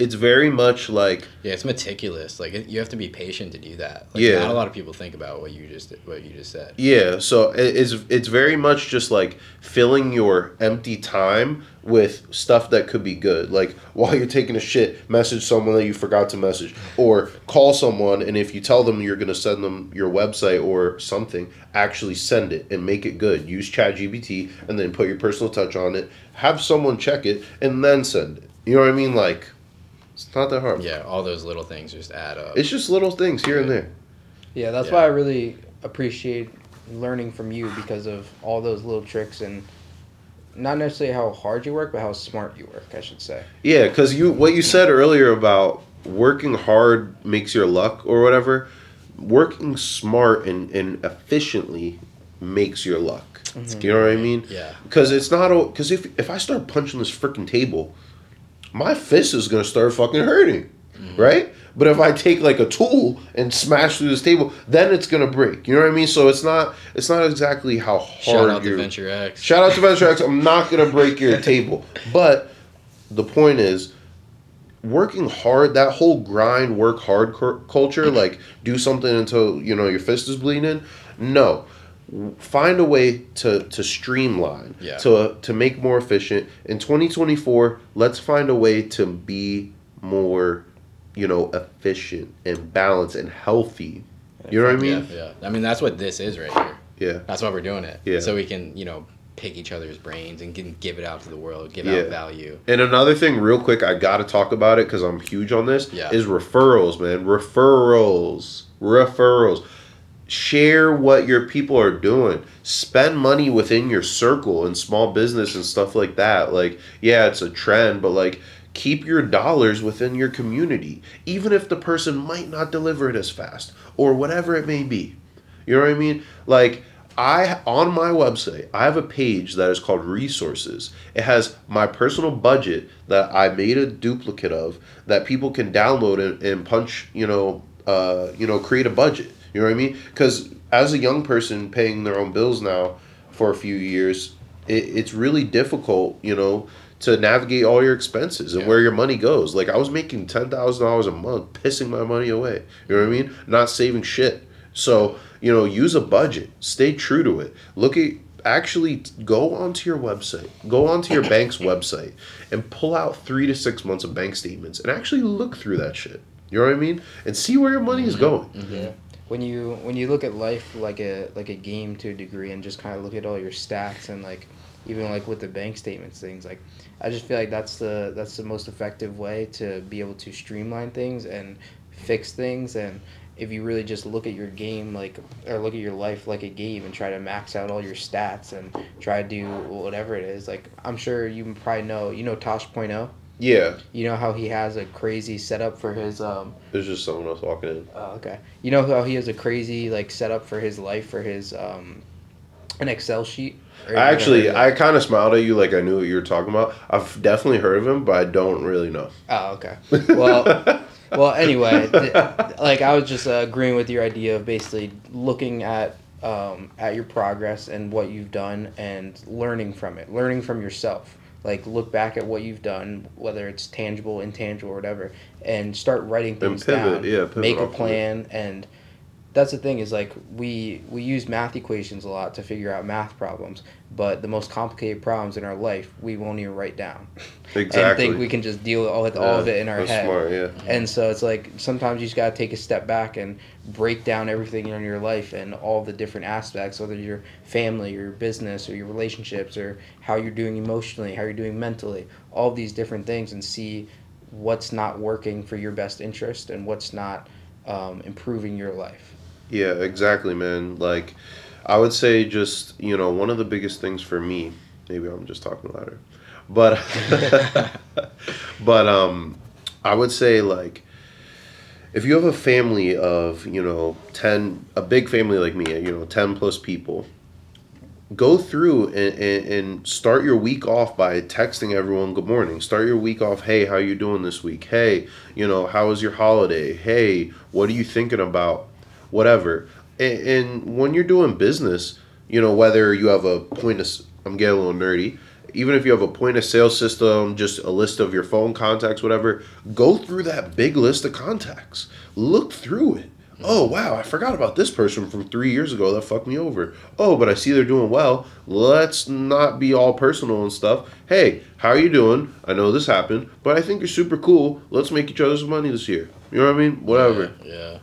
it's very much like Yeah, it's meticulous. Like it, you have to be patient to do that. Like, Yeah. not a lot of people think about what you just what you just said. Yeah, so it- it's it's very much just like filling your empty time with stuff that could be good. Like while you're taking a shit, message someone that you forgot to message, or call someone, and if you tell them you're gonna send them your website or something, actually send it and make it good. Use ChatGPT and then put your personal touch on it. Have someone check it and then send it. You know what I mean? Like it's not that hard. Yeah, all those little things just add up. It's just little things here and there. Yeah, that's Yeah. why I really appreciate learning from you because of all those little tricks and not necessarily how hard you work, but how smart you work, I should say. Yeah, because you what you said earlier about working hard makes your luck or whatever. Working smart and, and efficiently makes your luck. Mm-hmm. You know what I mean? Yeah. Because it's not because if if I start punching this freaking table, my fist is gonna start fucking hurting, mm-hmm. right? But if I take like a tool and smash through this table, then it's gonna break. You know what I mean? So it's not it's not exactly how hard. Shout out to Venture X. Shout out to Venture X. I'm not gonna break your table, but the point is, working hard. That whole grind, work hard culture, like do something until you know your fist is bleeding. No, find a way to to streamline, Yeah. to to make more efficient. In 2024, let's find a way to be more, you know, efficient and balanced and healthy. You know what I mean? Yeah, yeah. I mean, that's what this is right here. Yeah. That's why we're doing it. Yeah. So we can, you know, pick each other's brains and can give it out to the world, give Yeah. out value. And another thing, real quick, I gotta talk about it because I'm huge on this. Yeah. Is referrals, man. Referrals, referrals. Share what your people are doing. Spend money within your circle and small business and stuff like that. Like, yeah, it's a trend, but like, keep your dollars within your community, even if the person might not deliver it as fast or whatever it may be. You know what I mean? Like I on my website, I have a page that is called resources. It has my personal budget that I made a duplicate of that people can download and, and punch, you know, uh, you know, create a budget. You know what I mean? Because as a young person paying their own bills now for a few years, it, it's really difficult, you know, to navigate all your expenses and Yeah. where your money goes. Like I was making ten thousand dollars a month, pissing my money away. You know what I mean? Not saving shit. So you know, use a budget. Stay true to it. Look at actually go onto your website, go onto your bank's website, and pull out three to six months of bank statements and actually look through that shit. You know what I mean? And see where your money is mm-hmm. going. Yeah. When you when you look at life like a like a game to a degree and just kind of look at all your stats and like even like with the bank statements things like I just feel like that's the that's the most effective way to be able to streamline things and fix things. And if you really just look at your game like or look at your life like a game and try to max out all your stats and try to do whatever it is like I'm sure you probably know you know Tosh.0 Yeah, you know how he has a crazy setup for his um there's just someone else walking in. Oh, okay. You know how he has a crazy like setup for his life for his um an Excel sheet. I actually, I kind of smiled at you like I knew what you were talking about. I've definitely heard of him, but I don't really know. Oh, okay. Well, well. Anyway, th- like I was just uh, agreeing with your idea of basically looking at um, at your progress and what you've done and learning from it, learning from yourself. Like look back at what you've done, whether it's tangible, intangible, or whatever, and start writing things pivot, down. yeah, pivot make a plan and that's the thing is like we we use math equations a lot to figure out math problems but the most complicated problems in our life we won't even write down exactly. and think we can just deal with all, with all of it in our that's head smart, yeah. and so it's like sometimes you just got to take a step back and break down everything in your life and all the different aspects whether your family or your business or your relationships or how you're doing emotionally how you're doing mentally all these different things and see what's not working for your best interest and what's not um, improving your life Yeah, exactly, man. Like, I would say just, you know, one of the biggest things for me, maybe I'm just talking louder, but, but, um, I would say, like, if you have a family of, you know, 10, a big family like me, you know, 10 plus people, go through and, and, and start your week off by texting everyone good morning. Start your week off hey how you doing this week? Hey you know how was your holiday? Hey what are you thinking about whatever and, and when you're doing business you know whether you have a point of I'm getting a little nerdy even if you have a point of sale system, just a list of your phone contacts, whatever, go through that big list of contacts. Look through it. Oh wow, I forgot about this person from three years ago that fucked me over. Oh, but I see they're doing well. Let's not be all personal and stuff. Hey, how are you doing? I know this happened, but I think you're super cool. Let's make each other some money this year. You know what I mean? Whatever. Yeah.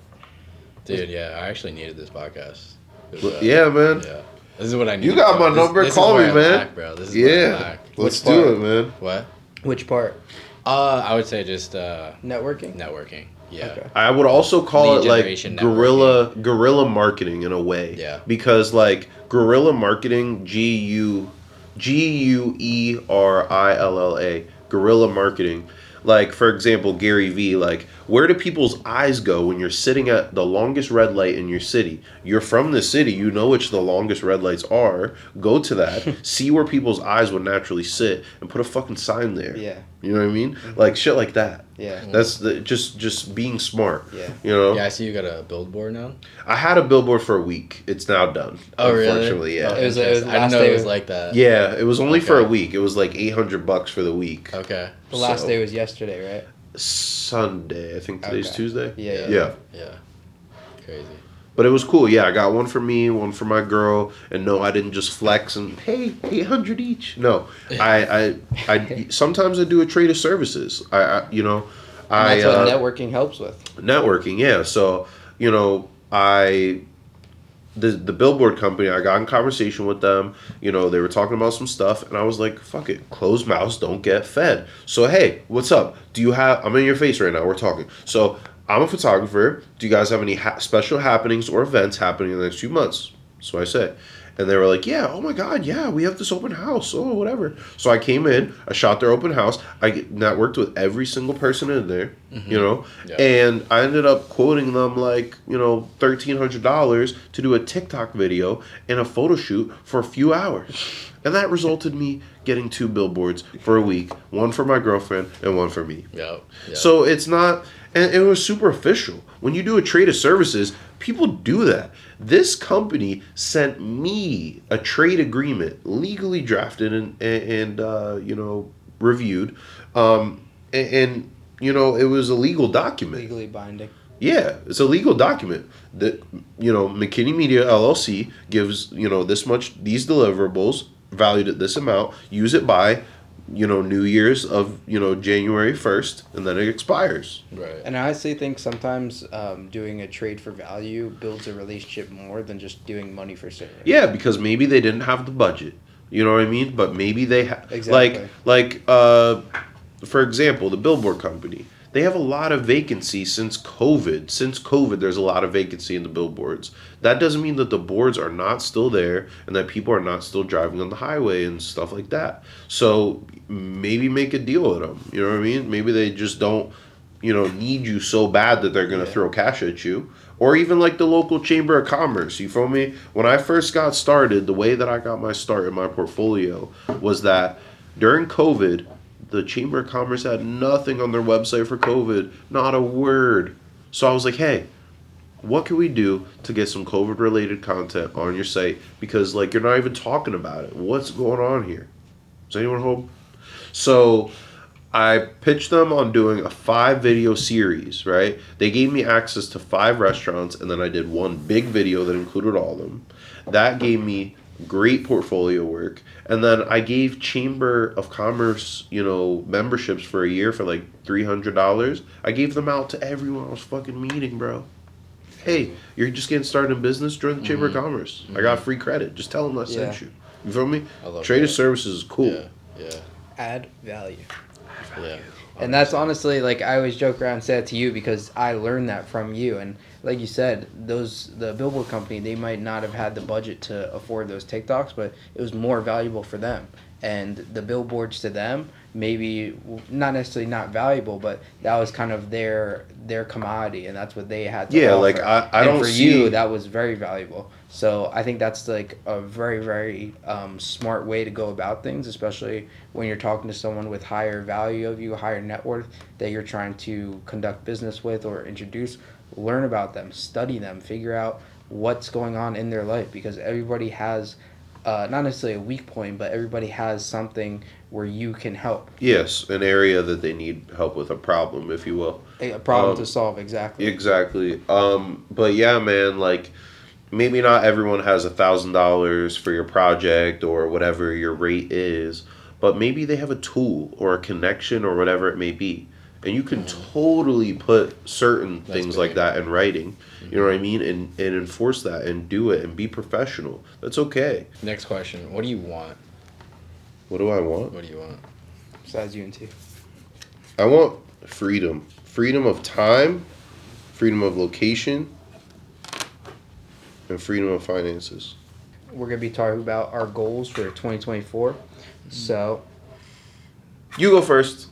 Dude, yeah, I actually needed this podcast. Well, uh, yeah, man. Yeah. This is what I need. You got my number. Call me, man. Lack, bro. This is Yeah, lack. let's Which do part? it, man. What? Which part? Uh, I would say just uh, Networking. networking. Yeah. Okay. I would also call Lead it like generation guerrilla guerrilla marketing in a way. Yeah. Because like guerrilla marketing, G U G U E R I L L A, guerrilla marketing. Like for example, Gary Vee, like where do people's eyes go when you're sitting at the longest red light in your city? You're from the city, you know which the longest red lights are. Go to that, see where people's eyes would naturally sit, and put a fucking sign there. Yeah. You know what I mean? Mm-hmm. Like shit like that. Yeah. That's the just just being smart. Yeah. You know. Yeah, I see you got a billboard now. I had a billboard for a week. It's now done. Oh, really? Unfortunately, yeah. Oh, It was- it was. I didn't know day it was like that. yeah, it was only for a week. It was like eight hundred bucks for the week. Okay. The last So- day was yesterday, right? Sunday, I think today's Okay. Tuesday. Yeah, yeah. Yeah. Yeah. Crazy. But it was cool. Yeah, I got one for me, one for my girl, and no, I didn't just flex and hey, eight hundred each. No, I, I, I. Sometimes I do a trade of services. I, I you know, And I that's what uh, networking helps with. networking yeah so you know i the the billboard company i got in conversation with them you know they were talking about some stuff and i was like fuck it closed mouths don't get fed. So hey what's up? Do you have i'm in your face right now we're talking. So i'm a photographer. Do you guys have any ha- special happenings or events happening in the next few months? So i said and they were like, "Yeah, oh my God, yeah, we have this open house, oh whatever." So I came in, I shot their open house, I networked with every single person in there, mm-hmm. you know, Yeah. and I ended up quoting them like you know thirteen hundred dollars to do a TikTok video and a photo shoot for a few hours, and that resulted me getting two billboards for a week, one for my girlfriend and one for me. Yeah. yeah. So it's not, and it was superficial. When you do a trade of services, people do that. This company sent me a trade agreement, legally drafted and and uh, you know reviewed, um, and, and you know it was a legal document. Legally binding. Yeah, it's a legal document that you know McKinney Media LLC gives you know this much these deliverables valued at this amount. Use it by you know New Year's of you know January first, and then it expires. right. And I honestly think sometimes um, doing a trade for value builds a relationship more than just doing money for service. Yeah, because maybe they didn't have the budget. You know what I mean? But maybe they have Exactly. like like uh, for example, the billboard company. They have a lot of vacancy since COVID. Since COVID, there's a lot of vacancy in the billboards. That doesn't mean that the boards are not still there and that people are not still driving on the highway and stuff like that. So maybe make a deal with them. You know what I mean? Maybe they just don't, you know, need you so bad that they're gonna Yeah. throw cash at you. Or even like the local chamber of commerce. You feel me? When I first got started, the way that I got my start in my portfolio was that during COVID, the chamber of commerce had nothing on their website for COVID, not a word. So I was like, hey, what can we do to get some COVID related content on your site? Because like you're not even talking about it. What's going on here? Is anyone home? So I pitched them on doing a five video series, right? They gave me access to five restaurants, and then I did one big video that included all of them. That gave me great portfolio work. And then I gave Chamber of Commerce, you know, memberships for a year for like $300. I gave them out to everyone I was fucking meeting, bro. Hey, you're just getting started in business, join the Chamber of mm-hmm. Commerce. I mm-hmm. got free credit. Just tell them I sent Yeah. you. You feel me? I love Trade that. services is cool. Yeah. Yeah. Add value. Yeah. And that's honestly like I always joke around and say that to you because I learned that from you. And like you said, those the billboard company they might not have had the budget to afford those TikToks, but it was more valuable for them. And the billboards to them maybe not necessarily not valuable, but that was kind of their their commodity, and that's what they had. to Yeah, offer. like, I- I and don't for see- you that was very valuable. So I think that's like a very very um, smart way to go about things, especially when you're talking to someone with higher value of you, higher net worth that you're trying to conduct business with or introduce. Learn about them, study them, figure out what's going on in their life because everybody has uh, not necessarily a weak point, but everybody has something where you can help. Yes, an area that they need help with, a problem, if you will. A problem Um, to solve, exactly. Exactly. Um, but yeah, man, like maybe not everyone has a thousand dollars for your project or whatever your rate is, but maybe they have a tool or a connection or whatever it may be. And you can totally put certain things like that in writing. You know what I mm-hmm. mean? And and enforce that and do it and be professional. That's okay. Next question. What do you want? What do I want? What do you want? Besides UNT. I want freedom. Freedom of time, freedom of location, and freedom of finances. We're going to be talking about our goals for 2024. So, You go first.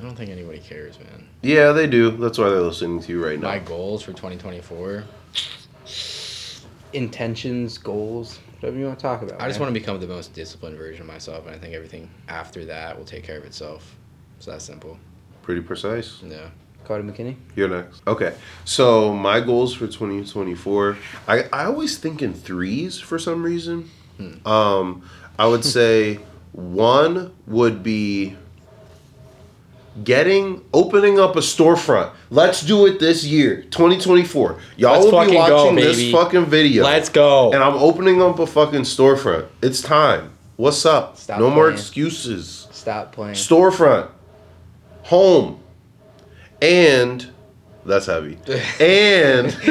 I don't think anybody cares, man. Yeah, they do. That's why they're listening to you right now. My goals for 2024. intentions, goals, whatever you want to talk about. I just want to become the most disciplined version of myself, and I think everything after that will take care of itself. It's that simple. Pretty precise. Yeah. Carter McKinney. You're next. Okay. So my goals for 2024, I, I always think in threes for some reason. Um, I would say one would be getting opening up a storefront. Let's do it this year, 2024. Y'all Let's will be fucking go, watching this fucking video. Let's go. And I'm opening up a fucking storefront. It's time. What's up? Stop no more excuses. Stop playing. storefront, home, and that's heavy. And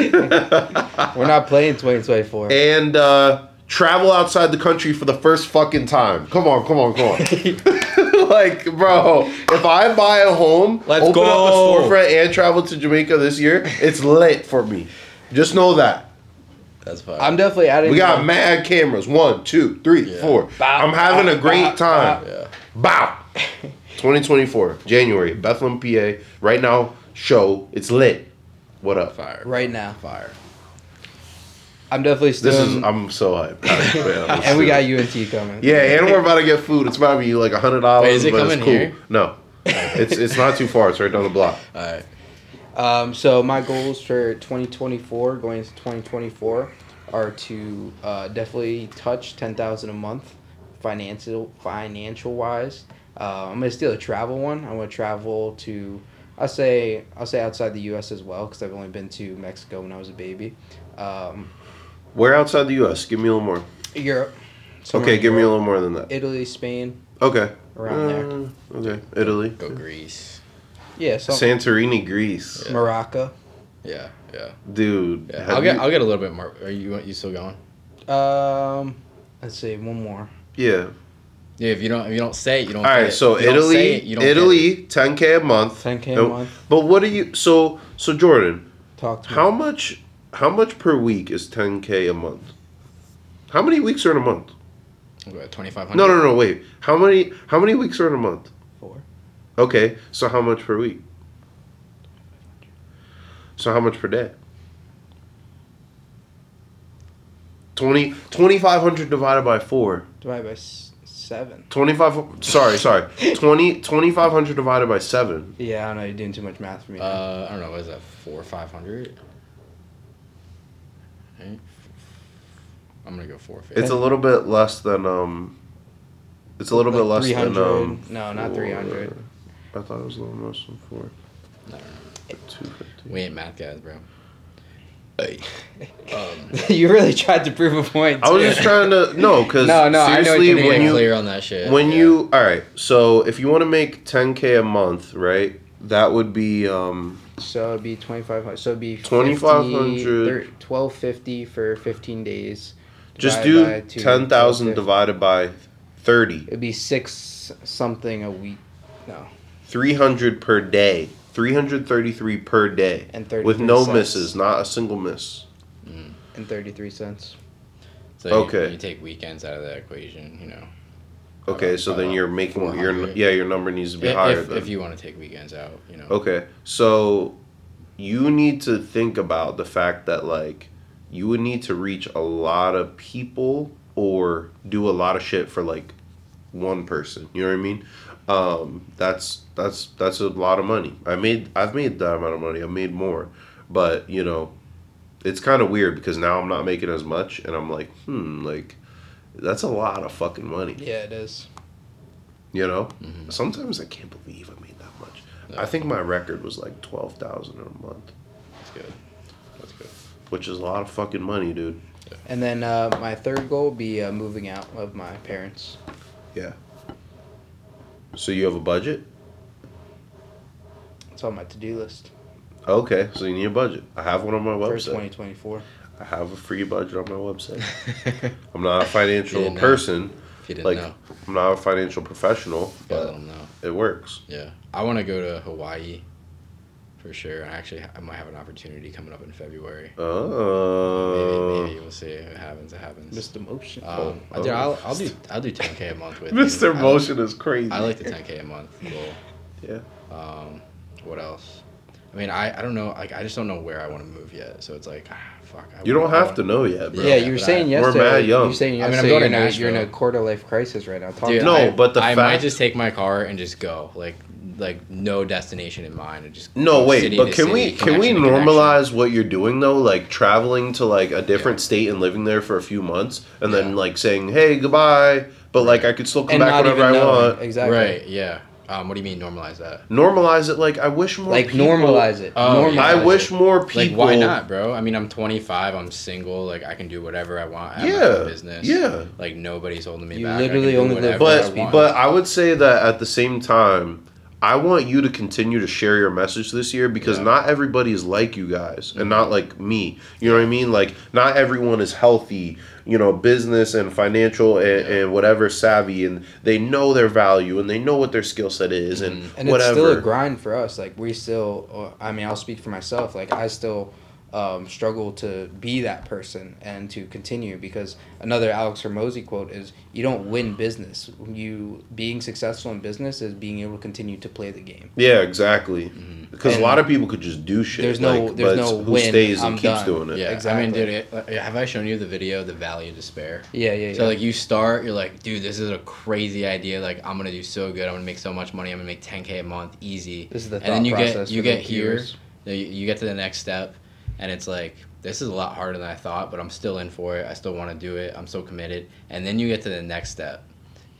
We're not playing 2024. and uh, travel outside the country for the first fucking time. Come on, come on, come on. like, bro, if I buy a home, Let's open up a storefront, and travel to Jamaica this year, it's lit for me. Just know that. That's fine. I'm definitely adding. We got mad cameras. One, two, three, Yeah. four. Bow, I'm having bow, a great bow, time. yeah. Bow. 2024, January, Bethlehem, PA. Right now, show. It's lit. What up? Fire. right now. Fire. I'm definitely still. This is. I'm so hyped. Let's and we got. UNT coming. Yeah, and we're about to get food. It's about to be like a hundred dollars. Is it but it's coming cool. here? No, it's it's not too far. It's right down the block. All right. Um, so my goals for 2024, going into 2024, are to uh, definitely touch 10,000 a month, financial financial wise. Uh, I'm gonna steal a travel one. I want to travel to. I'll say I'll say outside the U.S. as well because I've only been to Mexico when I was a baby. Um, Where outside the U.S.? Give me a little more. Europe. Okay, in give me a little more than that. Italy, Spain, Okay. around there. Uh, Okay, Italy. Go Greece. Yeah, so Santorini, Greece. Morocco. Yeah. Yeah. Dude, Yeah. have I'll get. you- I'll get a little bit more. Are you? You still going? Um, let's see, one more. yeah. Yeah. If you don't. If you don't say it, you don't. All get right, it. so If you don't Italy, say it, you don't get it. Italy, 10k a month. 10K a And- month. But what do you? So so Jordan, Talk to me. how much? How much per week is 10k a month? How many weeks are in a month? Twenty five hundred. No, no, no. Wait. How many? How many weeks are in a month? Four. Okay, so how much per week? So how much per day? 20 2500 divided by 4. Divided by s- seven. 25 sorry, sorry. 20 2500 divided by 7. Yeah, I don't know. You're doing too much math for me. now. Uh, I don't know. What is that? Four or five hundred? Right? I'm gonna go four fifty. It's a little bit less than um it's a little bit less than 300. um No, not 300. I thought it was a little less than 4. No, no, no. 250. We ain't math guys, bro. Hey. Um, you really tried to prove a point. I was just trying to no, cuz No, no, I know seriously you to mean. when you clear on that shit. when yeah. you all right so if you want to make 10k a month right that would be um So it'd be twenty five hundred. So it'd be 2,500. Twelve fifty for fifteen days. Just do 10,000 divided by 30 It'd be six something a week. No, 300 per day 333 per day And 33 with no cents. misses not a single miss mm, and thirty three cents. so okay. you, take weekends out of that equation, you know. okay so then you're making your yeah your number needs to be If, higher if, then. if you want to take weekends out, you know. Okay, so you need to think about the fact that like you would need to reach a lot of people or do a lot of shit for like one person. You know what I mean? Um, that's that's that's a lot of money. I made I've made that amount of money. I've made more, but you know, it's kind of weird because now I'm not making as much, and I'm like, hmm, like That's a lot of fucking money. Yeah, it is. You know, Mm-hmm. sometimes I can't believe I made that much. I think my record was like twelve thousand a month, That's good. That's good. which is a lot of fucking money, dude. And then uh, my third goal would be uh, moving out of my parents. Yeah. So you have a budget? It's on my to-do list Okay, so you need a budget. I have one on my for website. 2024. I have a free budget on my website. I'm not a financial didn't know. person. If you didn't Like know, I'm not a financial professional, yeah, let but them know. it works. Yeah, I want to go to Hawaii for sure. And actually, I might have an opportunity coming up in February. Oh. Maybe, maybe we'll see if it happens. It happens. Mr. Motion. Um, I Oh. do, I'll, I'll do I'll do 10k a month with Mr. you. I- Motion is crazy. I, like the 10k a month goal. Yeah. Um, what else? I mean, I, I don't know. Like, I just don't know where I want to move yet. So it's like, ah, fuck. I You don't have wanna- know yet, bro. yeah, Yeah, you were but saying I- We're yesterday. mad young. You were saying yesterday. I mean, I'm going you're, to in a, you're in a quarter life crisis right now. Talk Dude, No, I, but the I might just take my car and just go. Like, like no destination in mind, and just No, wait, but to can we city, can we connection to connection. normalize what you're doing though? Like traveling to like a different state and living there for a few months, and then like saying, "Hey, goodbye," but like I could still come and back whenever I want. Exactly. Right? Yeah. Um, what do you mean normalize that? Normalize it. Like I wish more. Like people, normalize it. Oh, normalize yeah. I it. wish more people. Like, why not, bro? I mean, I'm 25. I'm single. Like, I can do whatever I want. I have Yeah, own business. yeah. Like, nobody's holding me You back. I literally only live whatever once, I But but I would say that at the same time, I want you to continue to share your message this year because Yeah. not everybody is like you guys and not like me. You know what I mean? Like not everyone is healthy, you know, business and financial and, and whatever savvy and they know their value and they know what their skill set is and, and whatever. it's still a grind for us like we still uh, i mean i'll speak for myself like i still um, struggle to be that person and to continue because another Alex Hormozi quote is you don't win business you being successful in business is being able to continue to play the game yeah, exactly. Because a lot of people could just do shit. there's no- like, there's but no it's who win, stays and I'm keeps done. doing it. yeah, I mean, dude, it, have I shown you the video, the Valley of Despair? yeah yeah, yeah. So like you start, you're like, dude, this is a crazy idea. Like I'm gonna do so good. I'm gonna make so much money. I'm gonna make 10k a month, easy. This is the and then thought you get you get here, you you get to the next step, and it's like this is a lot harder than I thought, but I'm still in for it. I still want to do it. I'm so committed. And then you get to the next step,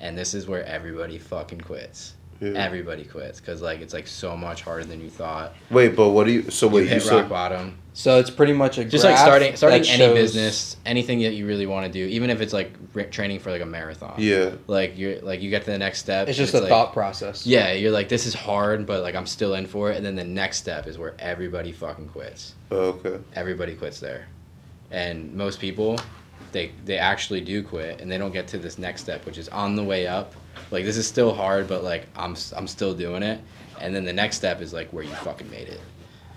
and this is where everybody fucking quits. Yeah. Everybody quits because like it's like so much harder than you thought. Wait, but what do you? So You wait, you, hit said rock bottom. so it's pretty much a Just like starting starting any shows- business, anything that you really want to do, even if it's like training for like a marathon. yeah. Like you're like you get to the next step. it's and just a like, thought process Yeah, you're like this is hard, but like I'm still in for it. And then the next step is where everybody fucking quits. Oh, okay. Everybody quits there, and most people, they they actually do quit, and they don't get to this next step, which is on the way up. Like this is still hard, but like I'm I'm still doing it. And then the next step is like where you fucking made it.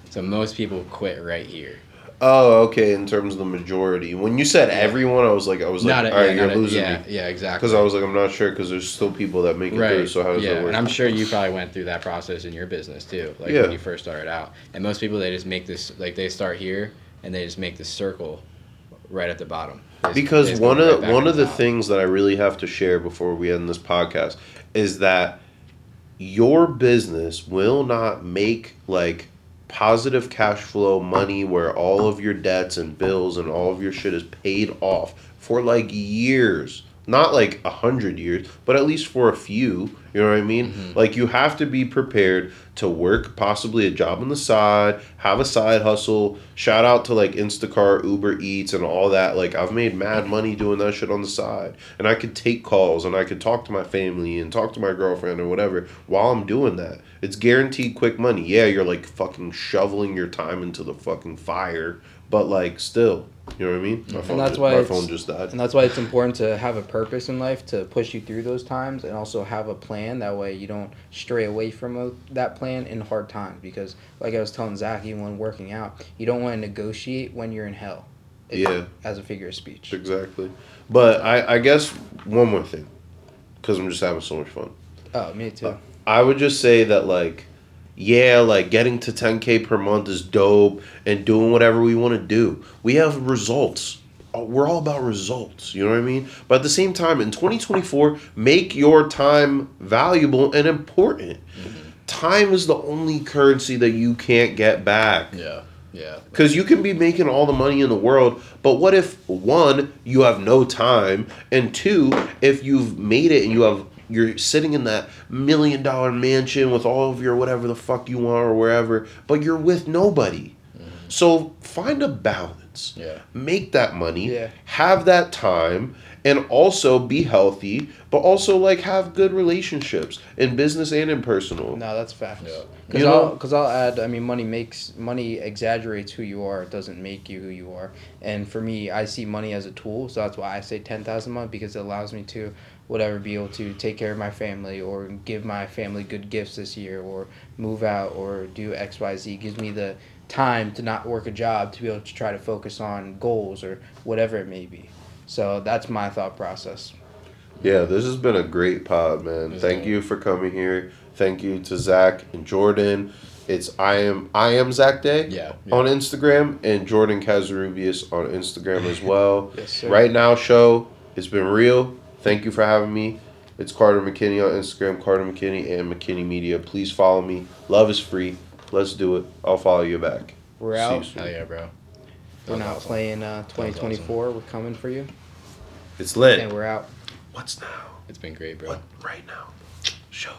So most people quit right here. Oh, okay. In terms of the majority, when you said everyone, I was like, I was like, a, all right, yeah, you're a- losing yeah, me. yeah, exactly. Because I was like, I'm not sure because there's still people that make it through. So how does yeah, that work? and I'm sure you probably went through that process in your business too, like Yeah. when you first started out. And most people they just make this like they start here and they just make this circle right at the bottom. Because one of back one of the top. things that I really have to share before we end this podcast is that your business will not make like positive cash flow money where all of your debts and bills and all of your shit is paid off for like years not like a hundred years but at least for a few you know what i mean? Mm-hmm. like you have to be prepared to work possibly a job on the side have a side hustle. Shout out to like instacart uber eats and all that. Like i've made mad money doing that shit on the side and i could take calls and i could talk to my family and talk to my girlfriend or whatever while i'm doing that. It's guaranteed quick money. Yeah you're like fucking shoveling your time into the fucking fire but like still you know what i mean my phone, that's just, why my it's- phone just died And that's why it's important to have a purpose in life to push you through those times and also have a plan. That way you don't stray away from a, that plan in hard times. Because, like I was telling Zach, even when working out, you don't want to negotiate when you're in hell. It- Yeah. As a figure of speech. Exactly. But I, I guess one more thing, because I'm just having so much fun. Oh, me too. I would just say that, like, yeah, like getting to 10K per month is dope and doing whatever we want to do. We have results. Uh, We're all about results, you know what I mean? But at the same time, in 2024, make your time valuable and important. Time is the only currency that you can't get back. Yeah. Yeah. Because you can be making all the money in the world, but what if one, you have no time, and two, if you've made it and you have you're sitting in that million dollar mansion with all of your whatever the fuck you want or wherever, but you're with nobody. Mm-hmm. So find a balance. Yeah. Make that money. Yeah. Have that time and also be healthy, but also like have good relationships in business and in personal. No, that's facts. Yeah. Because You I'll, know- cause I'll add, I mean, money makes, money exaggerates who you are. It doesn't make you who you are. And for me, I see money as a tool. So that's why I say 10,000 a month because it allows me to, whatever, be able to take care of my family or give my family good gifts this year or move out or do X, Y, Z. gives me the time to not work a job to be able to try to focus on goals or whatever it may be. So that's my thought process. Yeah, this has been a great pod, man. Thank you for coming here. Thank you to Zach and Jordan. It's I am I am Zach Day Yeah, yeah. on Instagram and Jordan Kazarubius on Instagram as well. Yes, sir. Right now show it's been real. Thank you for having me. It's Carter McKinney on Instagram, Carter McKinney and McKinney Media. Please follow me. Love is free. Let's do it. I'll follow you back. We're See you out. soon. Hell yeah, bro. We're was not awesome. playing uh, 2024. We're coming for you. It's lit. And we're out. What's now? It's been great, bro. What right now? Show.